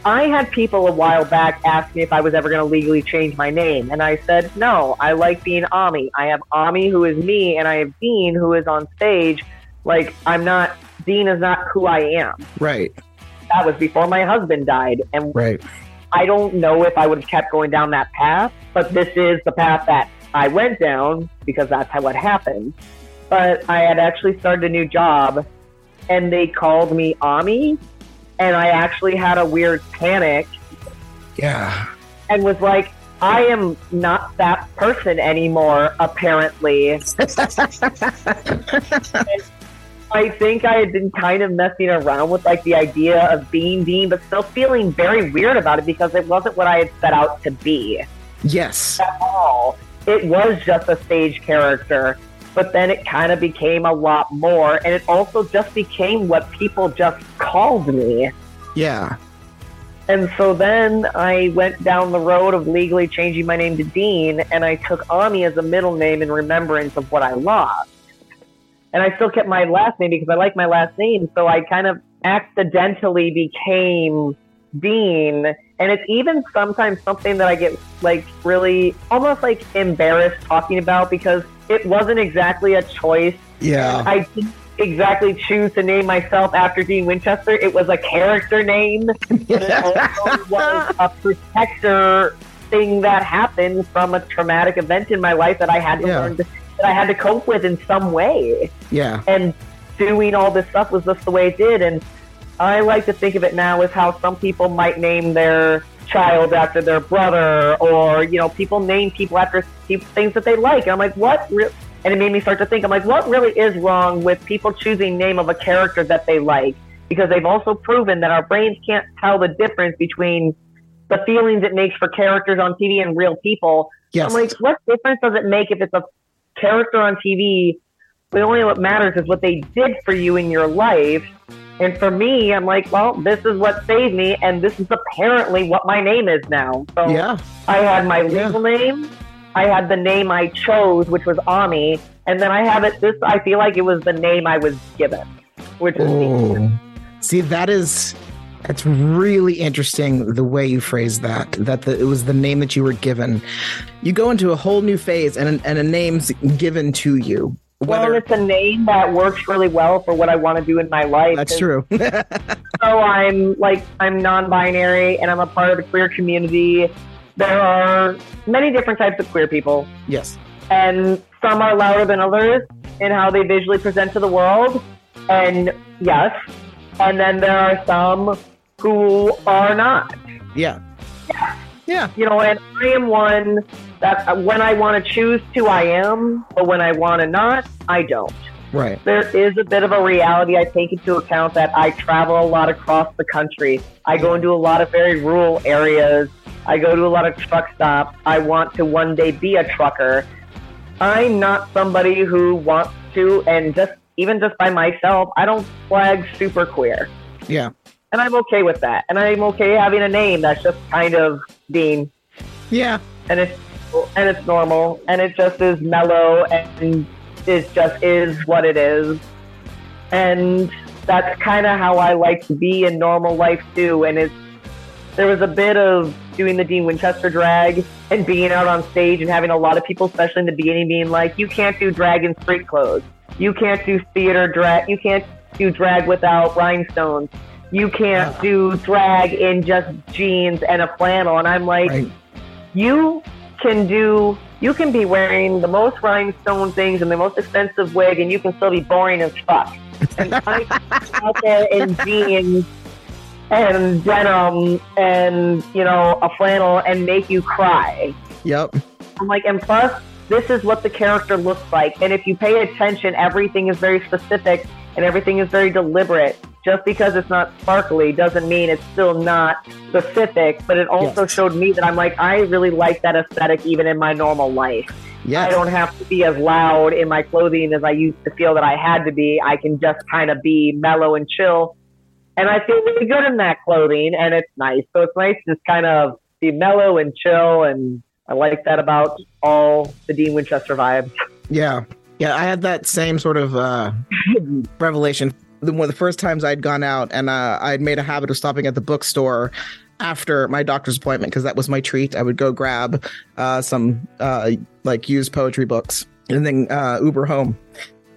I had people a while back ask me if I was ever going to legally change my name. And I said, no, I like being Ami. I have Ami, who is me, and I have Dean, who is on stage. Like, I'm not, Dean is not who I am. Right. That was before my husband died. And Right. I don't know if I would have kept going down that path, but this is the path that I went down because that's how it happened. But I had actually started a new job and they called me Ami and I actually had a weird panic Yeah. and was like, I am not that person anymore, apparently. I think I had been kind of messing around with like the idea of being Dean, but still feeling very weird about it because it wasn't what I had set out to be yes. at all. It was just a stage character, but then it kind of became a lot more, and it also just became what people just called me. Yeah. And so then I went down the road of legally changing my name to Dean, and I took Ami as a middle name in remembrance of what I lost. And I still kept my last name because I like my last name, so I kind of accidentally became Dean. And it's even sometimes something that I get like really almost like embarrassed talking about because it wasn't exactly a choice Yeah. I didn't exactly choose to name myself after Dean Winchester. It was a character name, but it also was a protector thing that happened from a traumatic event in my life that I had to Yeah. learn to, that I had to cope with in some way. yeah. And doing all this stuff was just the way it did. And I like to think of it now as how some people might name their child after their brother, or you know, people name people after things that they like. And I'm like, what? Re-? And it made me start to think. I'm like, what really is wrong with people choosing name of a character that they like? Because they've also proven that our brains can't tell the difference between the feelings it makes for characters on TV and real people. Yes. I'm like, what difference does it make if it's a character on TV? But only what matters is what they did for you in your life. And for me, I'm like, well, this is what saved me, and this is apparently what my name is now. So yeah. I had my Yeah. legal name, I had the name I chose, which was Ami, and then I have it. This I feel like it was the name I was given, which is Oh. See, that is that's really interesting the way you phrased that. That the, it was the name that you were given. You go into a whole new phase, and and a name's given to you. well, Whether it's a name that works really well for what I want to do in my life. that's true. So I'm like I'm non-binary and I'm a part of the queer community. There are many different types of queer people, yes. and some are louder than others in how they visually present to the world. And yes, and then there are some who are not. Yeah. Yeah. Yeah. You know, and I am one that uh, when I want to choose to, I am, but when I want to not, I don't. Right. There is a bit of a reality I take into account that I travel a lot across the country. I go into a lot of very rural areas. I go to a lot of truck stops. I want to one day be a trucker. I'm not somebody who wants to, and just even just by myself, I don't flag super queer. Yeah. And I'm okay with that. And I'm okay having a name that's just kind of Dean. Yeah. And it's and it's normal and it just is mellow and it just is what it is. And that's kind of how I like to be in normal life too. And it's there was a bit of doing the Dean Winchester drag and being out on stage and having a lot of people, especially in the beginning, being like, "You can't do drag in street clothes. You can't do theater drag. You can't do drag without rhinestones. You can't Uh. do drag in just jeans and a flannel." And I'm like, Right. you can do you can be wearing the most rhinestone things and the most expensive wig and you can still be boring as fuck. And I out there in jeans and denim and you know a flannel and make you cry. Yep. I'm like, and plus, this is what the character looks like. And if you pay attention, everything is very specific and everything is very deliberate. Just because it's not sparkly doesn't mean it's still not specific. But it also Yes. showed me that I'm like, I really like that aesthetic even in my normal life. Yes. I don't have to be as loud in my clothing as I used to feel that I had to be. I can just kind of be mellow and chill. And I feel really good in that clothing and it's nice. So it's nice to just kind of be mellow and chill and I like that about all the Dean Winchester vibes. Yeah. Yeah, I had that same sort of uh, revelation. The, one of the first times I'd gone out and uh, I'd made a habit of stopping at the bookstore after my doctor's appointment because that was my treat. I would go grab uh, some uh, like used poetry books and then uh, Uber home.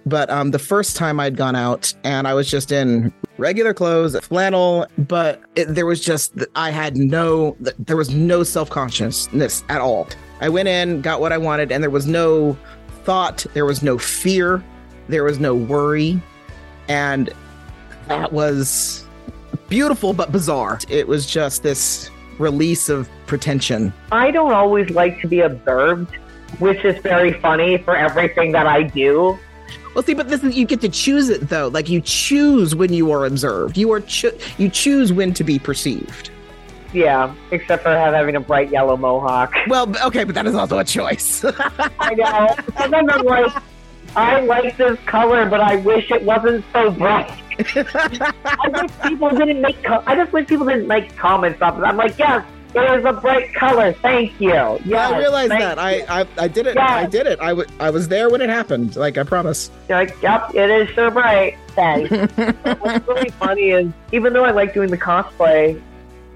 But um, the first time I'd gone out and I was just in regular clothes, flannel, but it, there was just I had no there was no self consciousness at all. I went in, got what I wanted, and there was no thought, there was no fear, there was no worry, and that was beautiful but bizarre. It was just this release of pretension. I don't always like to be observed, which is very funny for everything that I do. Well, see, but this is you get to choose it though. Like you choose when you are observed. You are cho- you choose when to be perceived. Yeah, except for having a bright yellow mohawk. Well, okay, but that is also a choice. I know. Sometimes I'm like, I like this color, but I wish it wasn't so bright. I wish people didn't make. Co- I just wish people didn't make comments off it. I'm like, yes, it is a bright color. Thank you. Yes, I realized that. I, I I did it. Yeah. I did it. I, w- I was there when it happened. Like I promise. You're like, yep, it is so bright. Thanks. What's really funny is, even though I like doing the cosplay,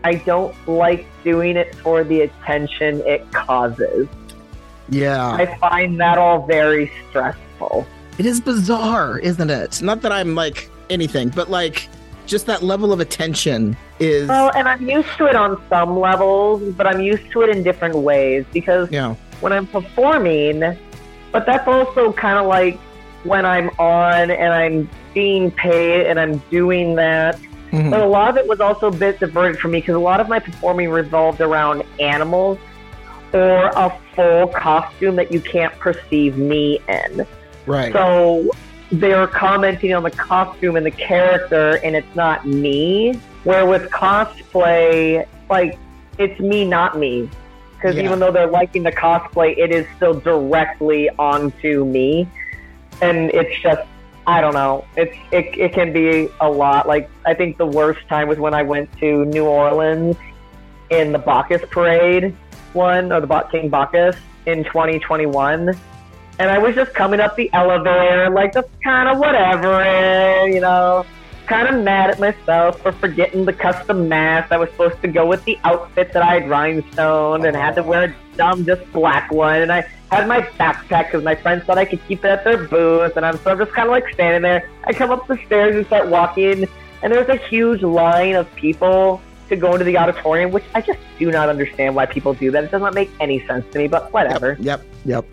I don't like doing it for the attention it causes. Yeah. I find that all very stressful. It is bizarre, isn't it? Not that I'm like anything, but like just that level of attention is Well, and I'm used to it on some levels, but I'm used to it in different ways because know. when I'm performing, but that's also kind of like when I'm on and I'm being paid and I'm doing that. Mhm. But a lot of it was also a bit diverted for me because a lot of my performing revolved around animals or a full costume that you can't perceive me in. Right. So they're commenting on the costume and the character, and it's not me. Where with cosplay, like it's me, not me. Because Yeah. even though they're liking the cosplay, it is still directly onto me, and it's just I don't know. It's it it can be a lot. Like I think the worst time was when I went to New Orleans in the Bacchus Parade one or the King Bacchus in 2021 and I was just coming up the elevator, like just kind of whatever, eh, you know, kind of mad at myself for forgetting the custom mask I was supposed to go with the outfit that I had rhinestoned and had to wear a dumb, just black one. And I had my backpack because my friends thought I could keep it at their booth. And I'm so I'm just kind of like standing there. I come up the stairs and start walking, and there's a huge line of people to go into the auditorium, which I just do not understand why people do that. It does not make any sense to me, but whatever Yep. Yep.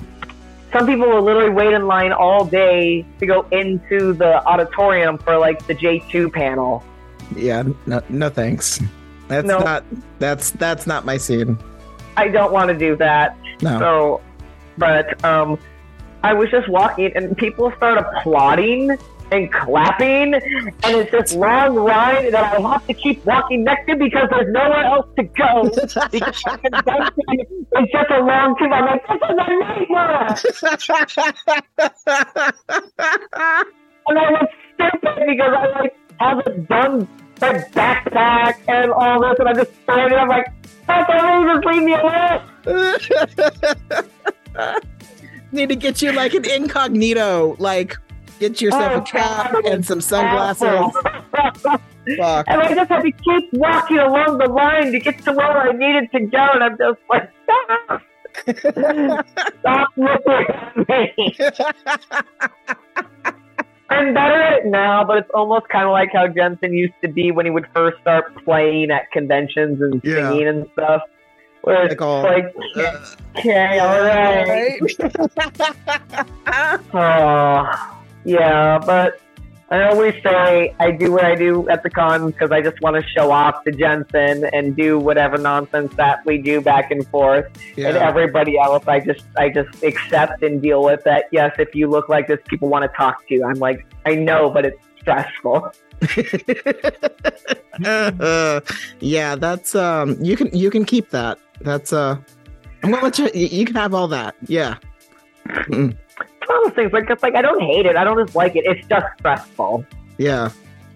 Some people will literally wait in line all day to go into the auditorium for like the J2 panel. Yeah. No, no thanks. That's No. not that's that's not my scene. I don't want to do that. No. So, but um, I was just walking, and people start applauding and clapping, and it's this long line that I have to keep walking next to because there's nowhere else to go. Because is just a long tube. I'm like, this is a nightmare. And I was stupid because I like haven't done the backpack and all this, and I'm just standing. I'm like, that's all. Just leave me alone. Need to get you like an incognito, like get yourself Oh, a cap and some sunglasses. Fuck. and I just had to keep walking along the line to get to where I needed to go, and I'm just like, stop, stop looking at me. I'm better at it now, but it's almost kind of like how Jensen used to be when he would first start playing at conventions and Yeah. singing and stuff. Where it's Like all- like, Uh, okay, all right. Oh, yeah, but I always say I do what I do at the con because I just want to show off to Jensen and do whatever nonsense that we do back and forth. And everybody else, I just I just accept and deal with that. Yes, if you look like this, people want to talk to you. I'm like, I know, but it's stressful. Uh, yeah, that's um you can you can keep that. That's uh I'm gonna let you you can have all that. Yeah. Mm, It's those things like it's like I don't hate it. I don't dislike it. It's just stressful. Yeah.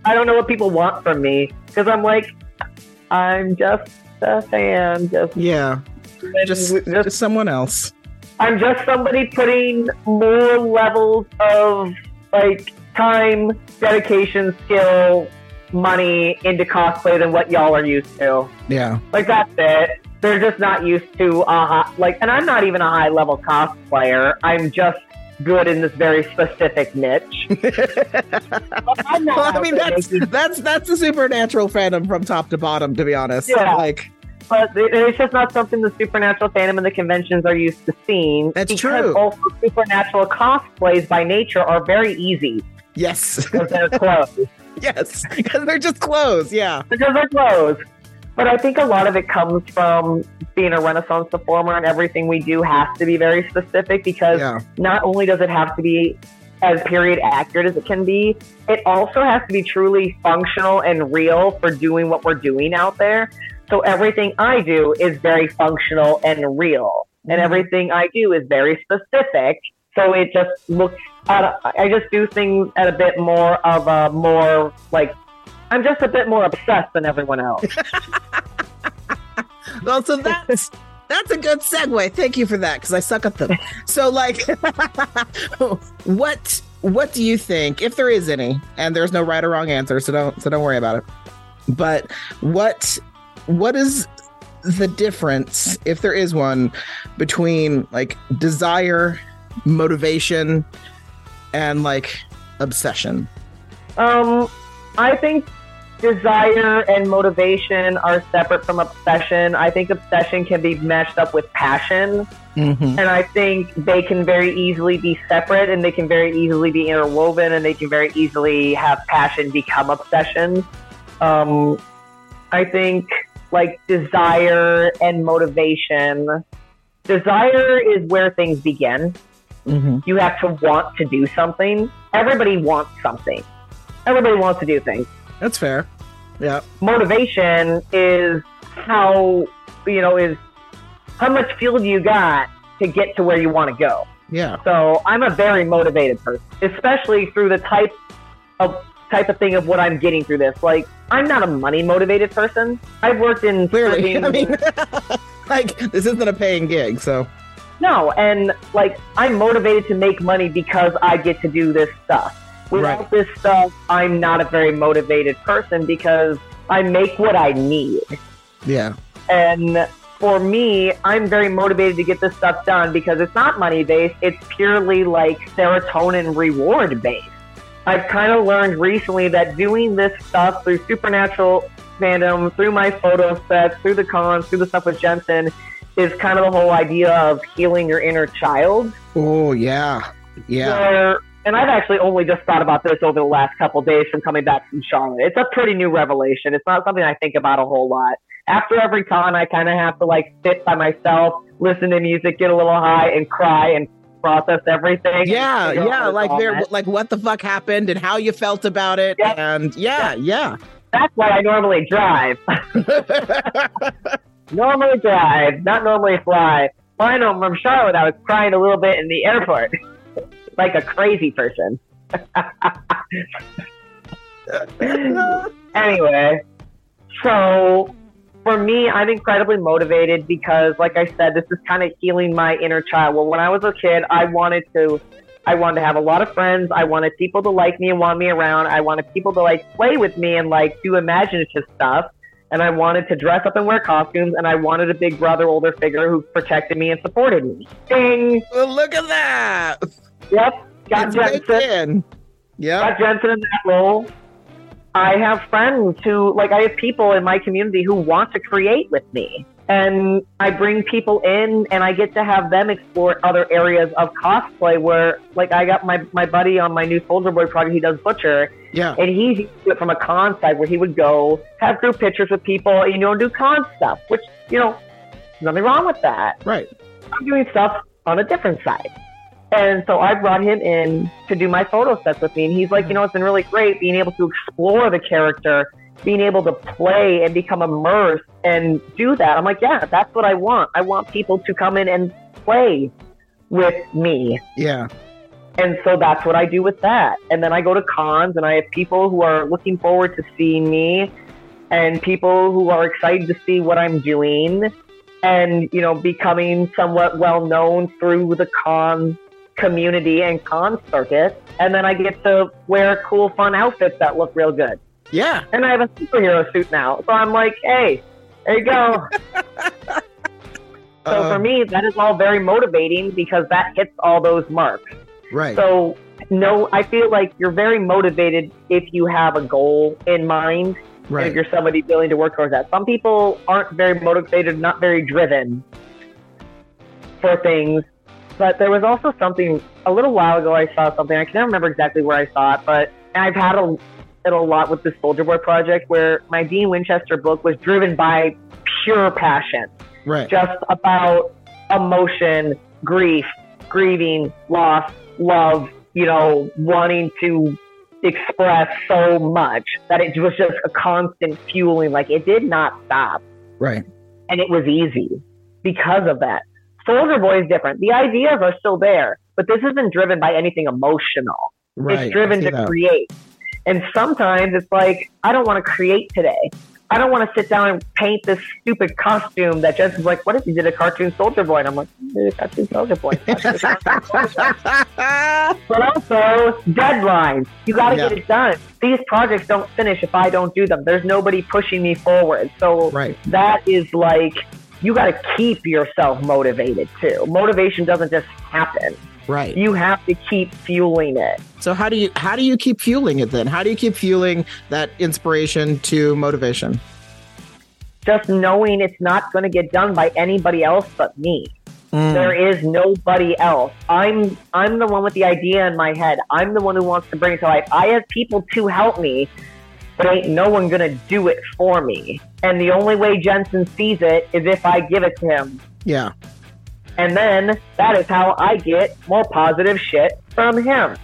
I don't know what people want from me because I'm like, I'm just a fan. Just Yeah. Just just just someone else. I'm just somebody putting more levels of like time, dedication, skill, money into cosplay than what y'all are used to. Yeah. Like that's it. They're just not used to a high, like, and I'm not even a high level cosplayer. I'm just good in this very specific niche. Well, I mean that's that's that's the supernatural fandom from top to bottom, to be honest. Yeah. Like but it's just not something the supernatural fandom and the conventions are used to seeing. That's because true. Also, supernatural cosplays by nature are very easy yes. because they're clothes. yes. Because they're just clothes. Yeah. because they're clothes. But I think a lot of it comes from being a Renaissance performer, and everything we do has to be very specific because Yeah. not only does it have to be as period accurate as it can be, it also has to be truly functional and real for doing what we're doing out there. So everything I do is very functional and real, and Mhm. everything I do is very specific. So it just looks at I just do things at a bit more of a more like I'm just a bit more obsessed than everyone else. Well, so that's that's a good segue. Thank you for that because I suck at them. So, like, what what do you think, if there is any, and there's no right or wrong answer, so don't so don't worry about it. But what what is the difference, if there is one, between like desire, motivation, and like obsession? Um, I think desire and motivation are separate from obsession. I think obsession can be meshed up with passion, Mm-hmm. and I think they can very easily be separate, and they can very easily be interwoven, and they can very easily have passion become obsession. Um, I think like desire and motivation. Desire is where things begin. Mm-hmm. You have to want to do something. Everybody wants something. Everybody wants to do things. That's fair. Yeah. Motivation is how, you know, is how much fuel do you got to get to where you want to go. Yeah. So I'm a very motivated person, especially through the type of type of thing of what I'm getting through this. Like I'm not a money motivated person. I've worked in Clearly. I mean, like, this isn't a paying gig, so. No, and like I'm motivated to make money because I get to do this stuff. Without Right. this stuff, I'm not a very motivated person because I make what I need. Yeah. And for me, I'm very motivated to get this stuff done because it's not money based, it's purely like serotonin reward based. I've kind of learned recently that doing this stuff through supernatural fandom, through my photo sets, through the cons, through the stuff with Jensen, is kind of the whole idea of healing your inner child. Oh, yeah. Yeah. Where, and I've actually only just thought about this over the last couple days from coming back from Charlotte. It's a pretty new revelation. It's not something I think about a whole lot. After every con, I kind of have to like sit by myself, listen to music, get a little high, and cry and process everything. Yeah, yeah, like there, like what the fuck happened and how you felt about it, Yep. and yeah, yeah. That's why I normally drive. normally drive, not normally fly. Flying home from Charlotte, I was crying a little bit in the airport, like a crazy person. anyway, so for me, I'm incredibly motivated because, like I said, this is kind of healing my inner child. Well, when I was a kid, I wanted to, I wanted to have a lot of friends. I wanted people to like me and want me around. I wanted people to like play with me and like do imaginative stuff. And I wanted to dress up and wear costumes. And I wanted a big brother, older figure who protected me and supported me. Ding! well, look at that. Yep. Got It's Jensen. Yep. got Jensen in that role. I have friends who, like, I have people in my community who want to create with me. And I bring people in and I get to have them explore other areas of cosplay where, like, I got my, my buddy on my new Soldier Boy project, he does Butcher, Yeah. and he's it from a con side where he would go have group pictures with people, you know, and do con stuff, which, you know, nothing wrong with that. Right. I'm doing stuff on a different side. And so I brought him in to do my photo sets with me. And he's like, you mm-hmm. know, it's been really great being able to explore the character, being able to play and become immersed and do that. I'm like, yeah, that's what I want. I want people to come in and play with me. Yeah. And so that's what I do with that. And then I go to cons and I have people who are looking forward to seeing me and people who are excited to see what I'm doing and, you know, becoming somewhat well known through the con community and con circuit. And then I get to wear cool, fun outfits that look real good. Yeah. And I have a superhero suit now. So I'm like, hey, there you go. So for um, me, that is all very motivating because that hits all those marks. right. So, no, I feel like you're very motivated if you have a goal in mind. and right. If you're somebody willing to work towards that. Some people aren't very motivated, not very driven for things. But there was also something a little while ago. I saw something. I can't remember exactly where I saw it, but I've had a, it a lot with the Soldier Boy project, where my Dean Winchester book was driven by pure passion Right. just about emotion, grief, grieving, loss, love, you know, wanting to express so much that it was just a constant fueling. Like it did not stop. Right. And it was easy because of that. Soldier Boy is different. The ideas are still there, but this isn't driven by anything emotional. Right. It's driven to that. create. And sometimes it's like, I don't want to create today. I don't want to sit down and paint this stupid costume that just is like, what if you did a cartoon soldier boy? And I'm like, "You did a cartoon soldier boy. but also deadlines. You got to Yeah. get it done. These projects don't finish if I don't do them. There's nobody pushing me forward. So right. that is like, you got to keep yourself motivated too. Motivation doesn't just happen. Right. You have to keep fueling it. So how do you how do you keep fueling it then? How do you keep fueling that inspiration to motivation? just knowing it's not going to get done by anybody else but me. Mm, There is nobody else. I'm I'm the one with the idea in my head. I'm the one who wants to bring it to life. I have people to help me, but ain't no one gonna do it for me. And the only way Jensen sees it is if I give it to him. yeah. And then that is how I get more positive shit from him.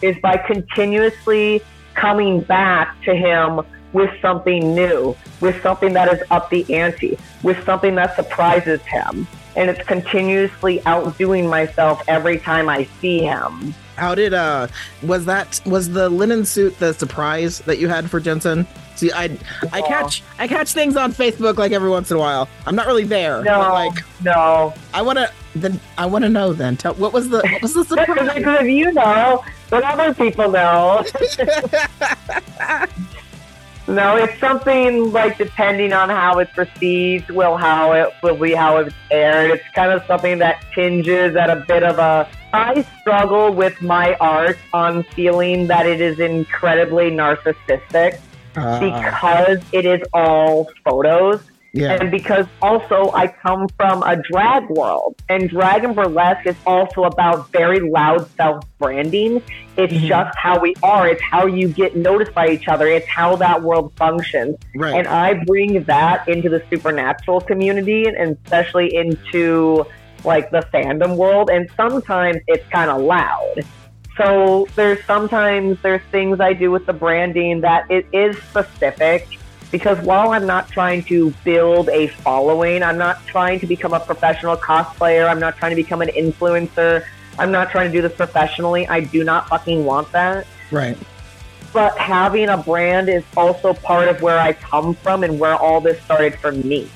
Is by continuously coming back to him with something new, with something that is up the ante, with something that surprises him. And it's continuously outdoing myself every time I see him. How did uh was that was the linen suit the surprise that you had for Jensen? See, I I catch I catch things on Facebook like every once in a while. I'm not really there. No, like no. I want to then I want to know then. Tell what was the what was the Because surprise? if you know, but other people know. No, it's something like depending on how it's received, will how it will be how it's aired. It's kind of something that tinges at a bit of a. I struggle with my art on feeling that it is incredibly narcissistic Uh, because it is all photos Yeah. And because also I come from a drag world, and drag and burlesque is also about very loud self branding. It's Mhm. just how we are, it's how you get noticed by each other, it's how that world functions. Right. And I bring that into the supernatural community and especially into like the fandom world. And sometimes it's kind of loud. So there's sometimes there's things I do with the branding that it is specific because while I'm not trying to build a following, I'm not trying to become a professional cosplayer, I'm not trying to become an influencer, I'm not trying to do this professionally. I do not fucking want that right. but having a brand is also part of where I come from and where all this started for me.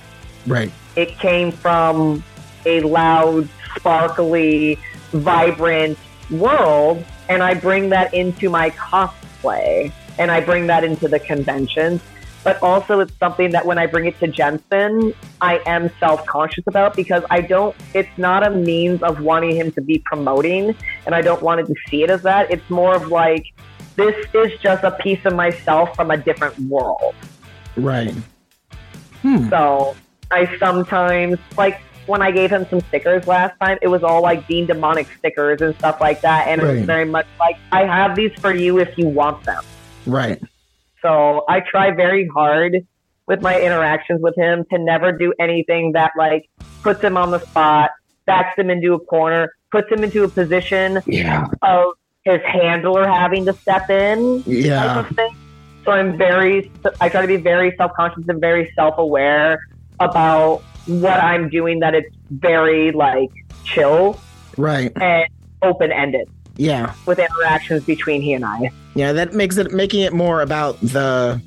Right. It came from a loud, sparkly, vibrant world, and I bring that into my cosplay and I bring that into the conventions. But also, it's something that when I bring it to Jensen, I am self conscious about because I don't, it's not a means of wanting him to be promoting, and I don't want him to see it as that. It's more of like, this is just a piece of myself from a different world. Right. Hmm. So I sometimes like when I gave him some stickers last time, it was all like Dean D'Monic stickers and stuff like that, and it was very much like I have these for you if you want them. Right. So I try very hard with my interactions with him to never do anything that like puts him on the spot, backs him into a corner, puts him into a position Yeah. of his handler having to step in Yeah. So I'm very, I try to be very self conscious and very self aware about what I'm doing. That it's very like chill Right. and open ended Yeah. with interactions between he and I. Yeah. That makes it making it more about the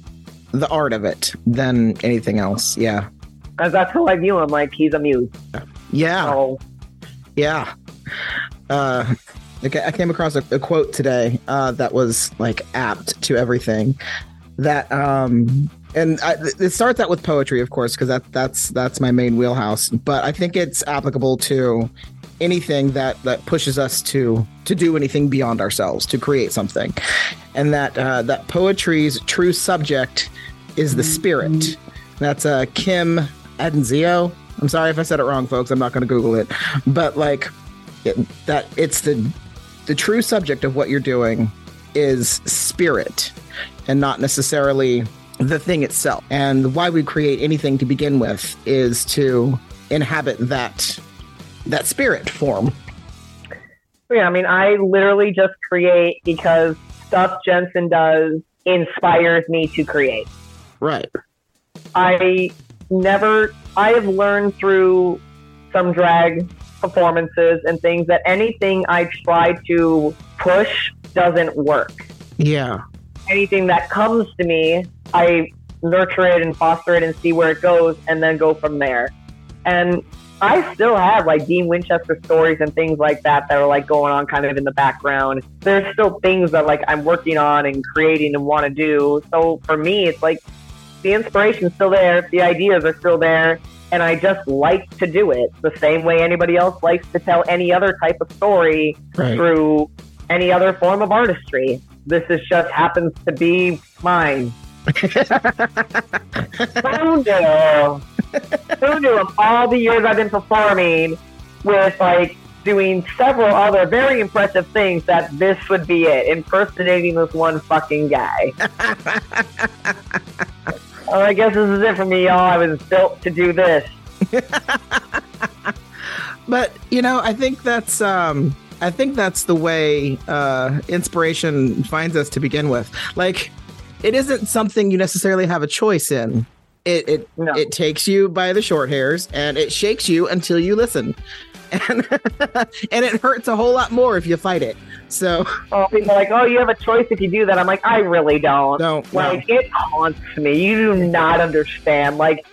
the art of it than anything else. Yeah. Because that's how I view him. Like he's a muse. Yeah. So Yeah. Uh, okay, I came across a, a quote today uh, that was like apt to everything. That um, and I, it starts out with poetry, of course, because that that's that's my main wheelhouse. But I think it's applicable to anything that that pushes us to to do anything beyond ourselves, to create something, and that uh, that poetry's true subject is the spirit. That's uh, Kim Addonizio. I'm sorry if I said it wrong, folks. I'm not going to Google it, but like it, that, it's the the true subject of what you're doing is spirit, and not necessarily the thing itself. And why we create anything to begin with is to inhabit that that spirit form. yeah, I mean, I literally just create because stuff Jensen does inspires me to create. Right. I never, I have learned through some drag performances and things that anything I try to push doesn't work. Yeah. Anything that comes to me, I nurture it and foster it and see where it goes and then go from there. And I still have like Dean Winchester stories and things like that that are like going on kind of in the background. There's still things that like I'm working on and creating and want to do. So for me, it's like the inspiration's still there, the ideas are still there, and I just like to do it the same way anybody else likes to tell any other type of story Right. through any other form of artistry. This is just happens to be mine. Who knew? Who knew of all the years I've been performing with like doing several other very impressive things that this would be it, impersonating this one fucking guy. well, I guess this is it for me, y'all. I was built to do this. but you know i think that's um i think that's the way uh inspiration finds us to begin with like it isn't something you necessarily have a choice in it it No. it takes you by the short hairs and it shakes you until you listen and and it hurts a whole lot more if you fight it so Oh, people are like, oh, you have a choice if you do that. I'm like, I really don't. don't no. Like, it haunts me. You do not understand. Like,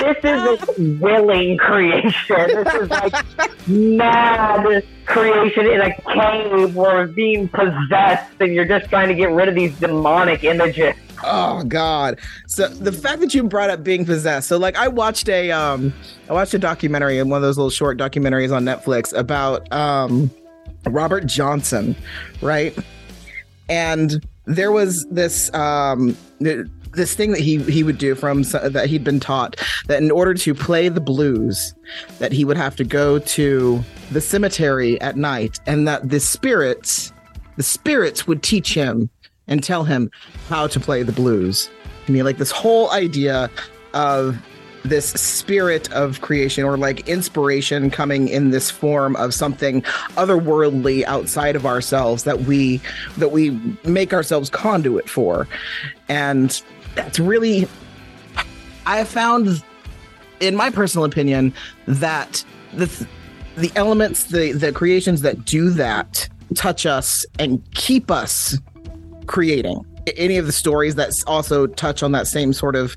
this isn't willing creation. This is like mad creation in a cave where being possessed and you're just trying to get rid of these demonic images. Oh God! So the fact that you brought up being possessed. So like, I watched a um, I watched a documentary and one of those little short documentaries on Netflix about um, Robert Johnson, right? And there was this um, this thing that he he would do from that he'd been taught that in order to play the blues that he would have to go to the cemetery at night and that the spirits the spirits would teach him and tell him how to play the blues. I mean like this whole idea of this spirit of creation or like inspiration coming in this form of something otherworldly outside of ourselves that we that we make ourselves conduit for. And that's really i have found in my personal opinion that the the elements the the creations that do that touch us and keep us creating. Any of the stories that also touch on that same sort of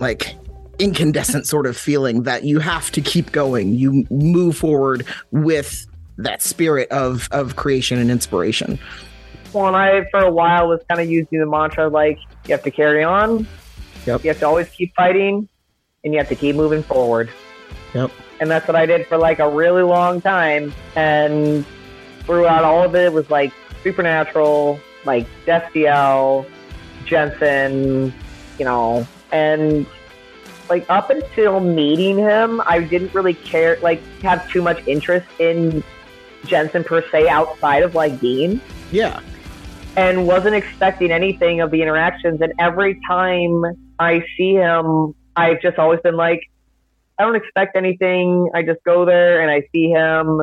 like incandescent sort of feeling that you have to keep going. You move forward with that spirit of of creation and inspiration And I, for a while, was kind of using the mantra like, you have to carry on. Yep. You have to always keep fighting, and you have to keep moving forward. Yep. And that's what I did for like a really long time. And throughout all of it, it was like Supernatural, like Destiel, Jensen, you know, and like up until meeting him, I didn't really care, like, have too much interest in Jensen per se outside of like Dean yeah and wasn't expecting anything of the interactions. And every time I see him, I've just always been like, I don't expect anything. I just go there and I see him,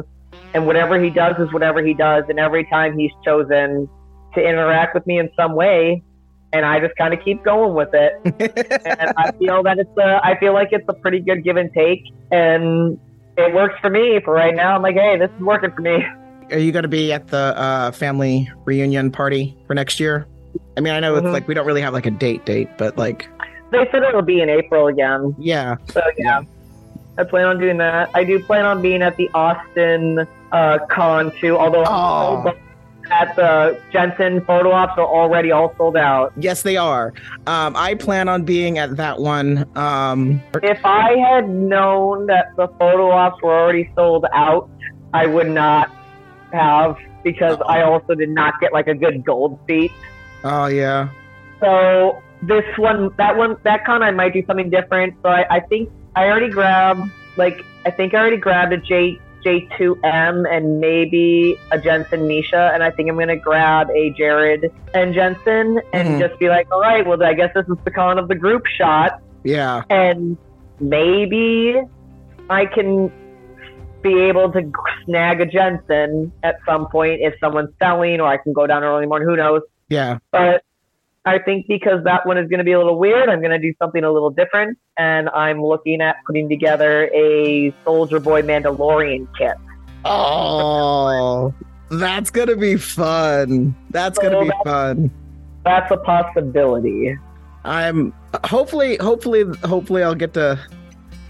and whatever he does is whatever he does. And every time he's chosen to interact with me in some way, and I just kind of keep going with it. and I feel that it's a, I feel like it's a pretty good give and take, and it works for me for right now. I'm like, hey, this is working for me. are you going to be at the uh, family reunion party for next year? I mean, I know Mhm. it's like we don't really have like a date date, but like, They said it'll be in April again. yeah, So yeah, I plan on doing that. I do plan on being at the Austin uh, con too. Although Oh. at the Jensen photo ops are already all sold out. yes, they are. Um, I plan on being at that one. Um, If I had known that the photo ops were already sold out, I would not have because I also did not get like a good gold seat. oh yeah, So this one, that one, that con, I might do something different. So I, I think I already grabbed, like, I think I already grabbed a J J2M and maybe a Jensen Misha, and I think I'm gonna grab a Jared and Jensen and Mhm. just be like, all right, well, I guess this is the con of the group shot, yeah, and maybe I can be able to snag a Jensen at some point if someone's selling, or I can go down early morning. Who knows? yeah. but I think because that one is going to be a little weird, I'm going to do something a little different, and I'm looking at putting together a Soldier Boy Mandalorian kit. Oh, that's gonna be fun. That's gonna be that's- fun. That's a possibility. I'm hopefully, hopefully, hopefully, I'll get to.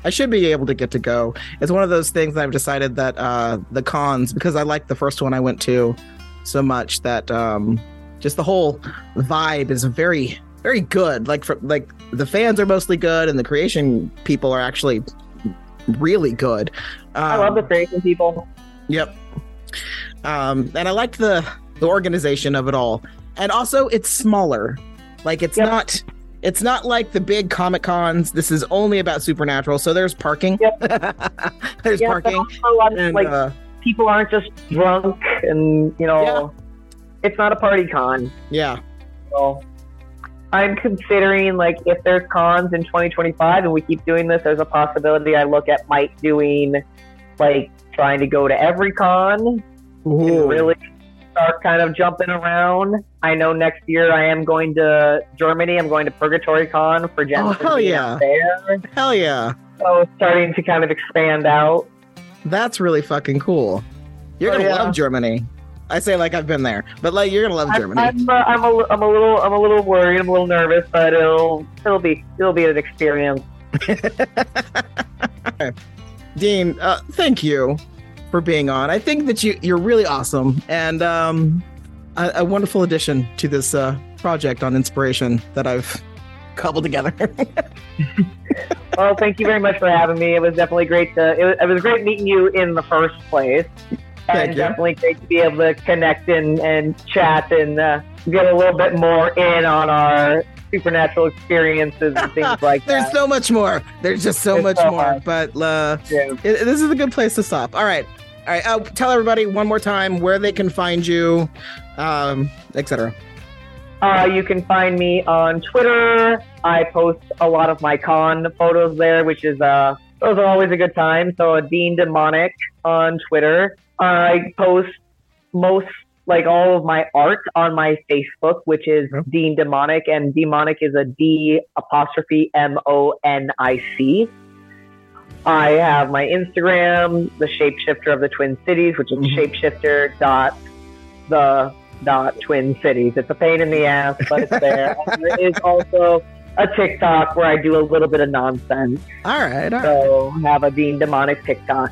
I should be able to get to go. It's one of those things that I've decided that uh, the cons because I like the first one I went to so much that um, just the whole vibe is very, very good. Like for like the fans are mostly good, and the creation people are actually really good. Um, I love the creation people. Yep. Um, and I liked the the organization of it all, and also it's smaller. Like it's Yep. not. It's not like the big comic cons. This is only about supernatural, so there's parking. there's Yeah, parking, also, and like uh, people aren't just drunk, and you know, it's not a party con. yeah, So I'm considering like if there's cons in 2025 and we keep doing this, there's a possibility I look at Mike doing like trying to go to every con Ooh. and really start kind of jumping around. I know next year I am going to Germany. I'm going to Purgatory Con for Jensen. Oh, hell yeah. There. hell yeah, So starting to kind of expand out. that's really fucking cool. You're Oh, gonna yeah. love Germany. I say like I've been there, but like you're gonna love I'm, Germany. I'm, uh, I'm, a, I'm a little I'm a little worried. I'm a little nervous, but it'll it'll be it'll be an experience. Dean, uh, thank you for being on. I think that you you're really awesome and um, a, a wonderful addition to this uh, project on inspiration that I've cobbled together. Well, thank you very much for having me. It was definitely great to. It was, it was great meeting you in the first place, Thank and you. definitely great to be able to connect and and chat and uh, get a little bit more in on our supernatural experiences and things like There's that. There's so much more. There's just so There's much so more. much. But uh, Yeah. it, this is a good place to stop. All right. All right. Uh, tell everybody one more time where they can find you, um, etc. Uh, you can find me on Twitter. I post a lot of my con photos there, which is uh, those are always a good time. So Dean D'Monic on Twitter. I post most like all of my art on my Facebook, which is Yep. Dean D'Monic, and D'Monic is a D apostrophe M O N I C. I have my Instagram, the Shapeshifter of the Twin Cities, which is Mhm. shapeshifter dot the dot Twin Cities. It's a pain in the ass, but it's there. there is also a TikTok where I do a little bit of nonsense. All right. All right. So have a Dean D'Monic TikTok.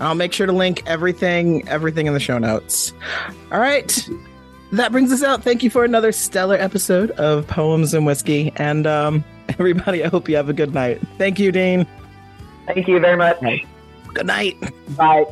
I'll make sure to link everything, everything in the show notes. All right. That brings us out. Thank you for another stellar episode of Poems and Whiskey. And um, everybody, I hope you have a good night. Thank you, Dean. Thank you very much. Good night. Bye.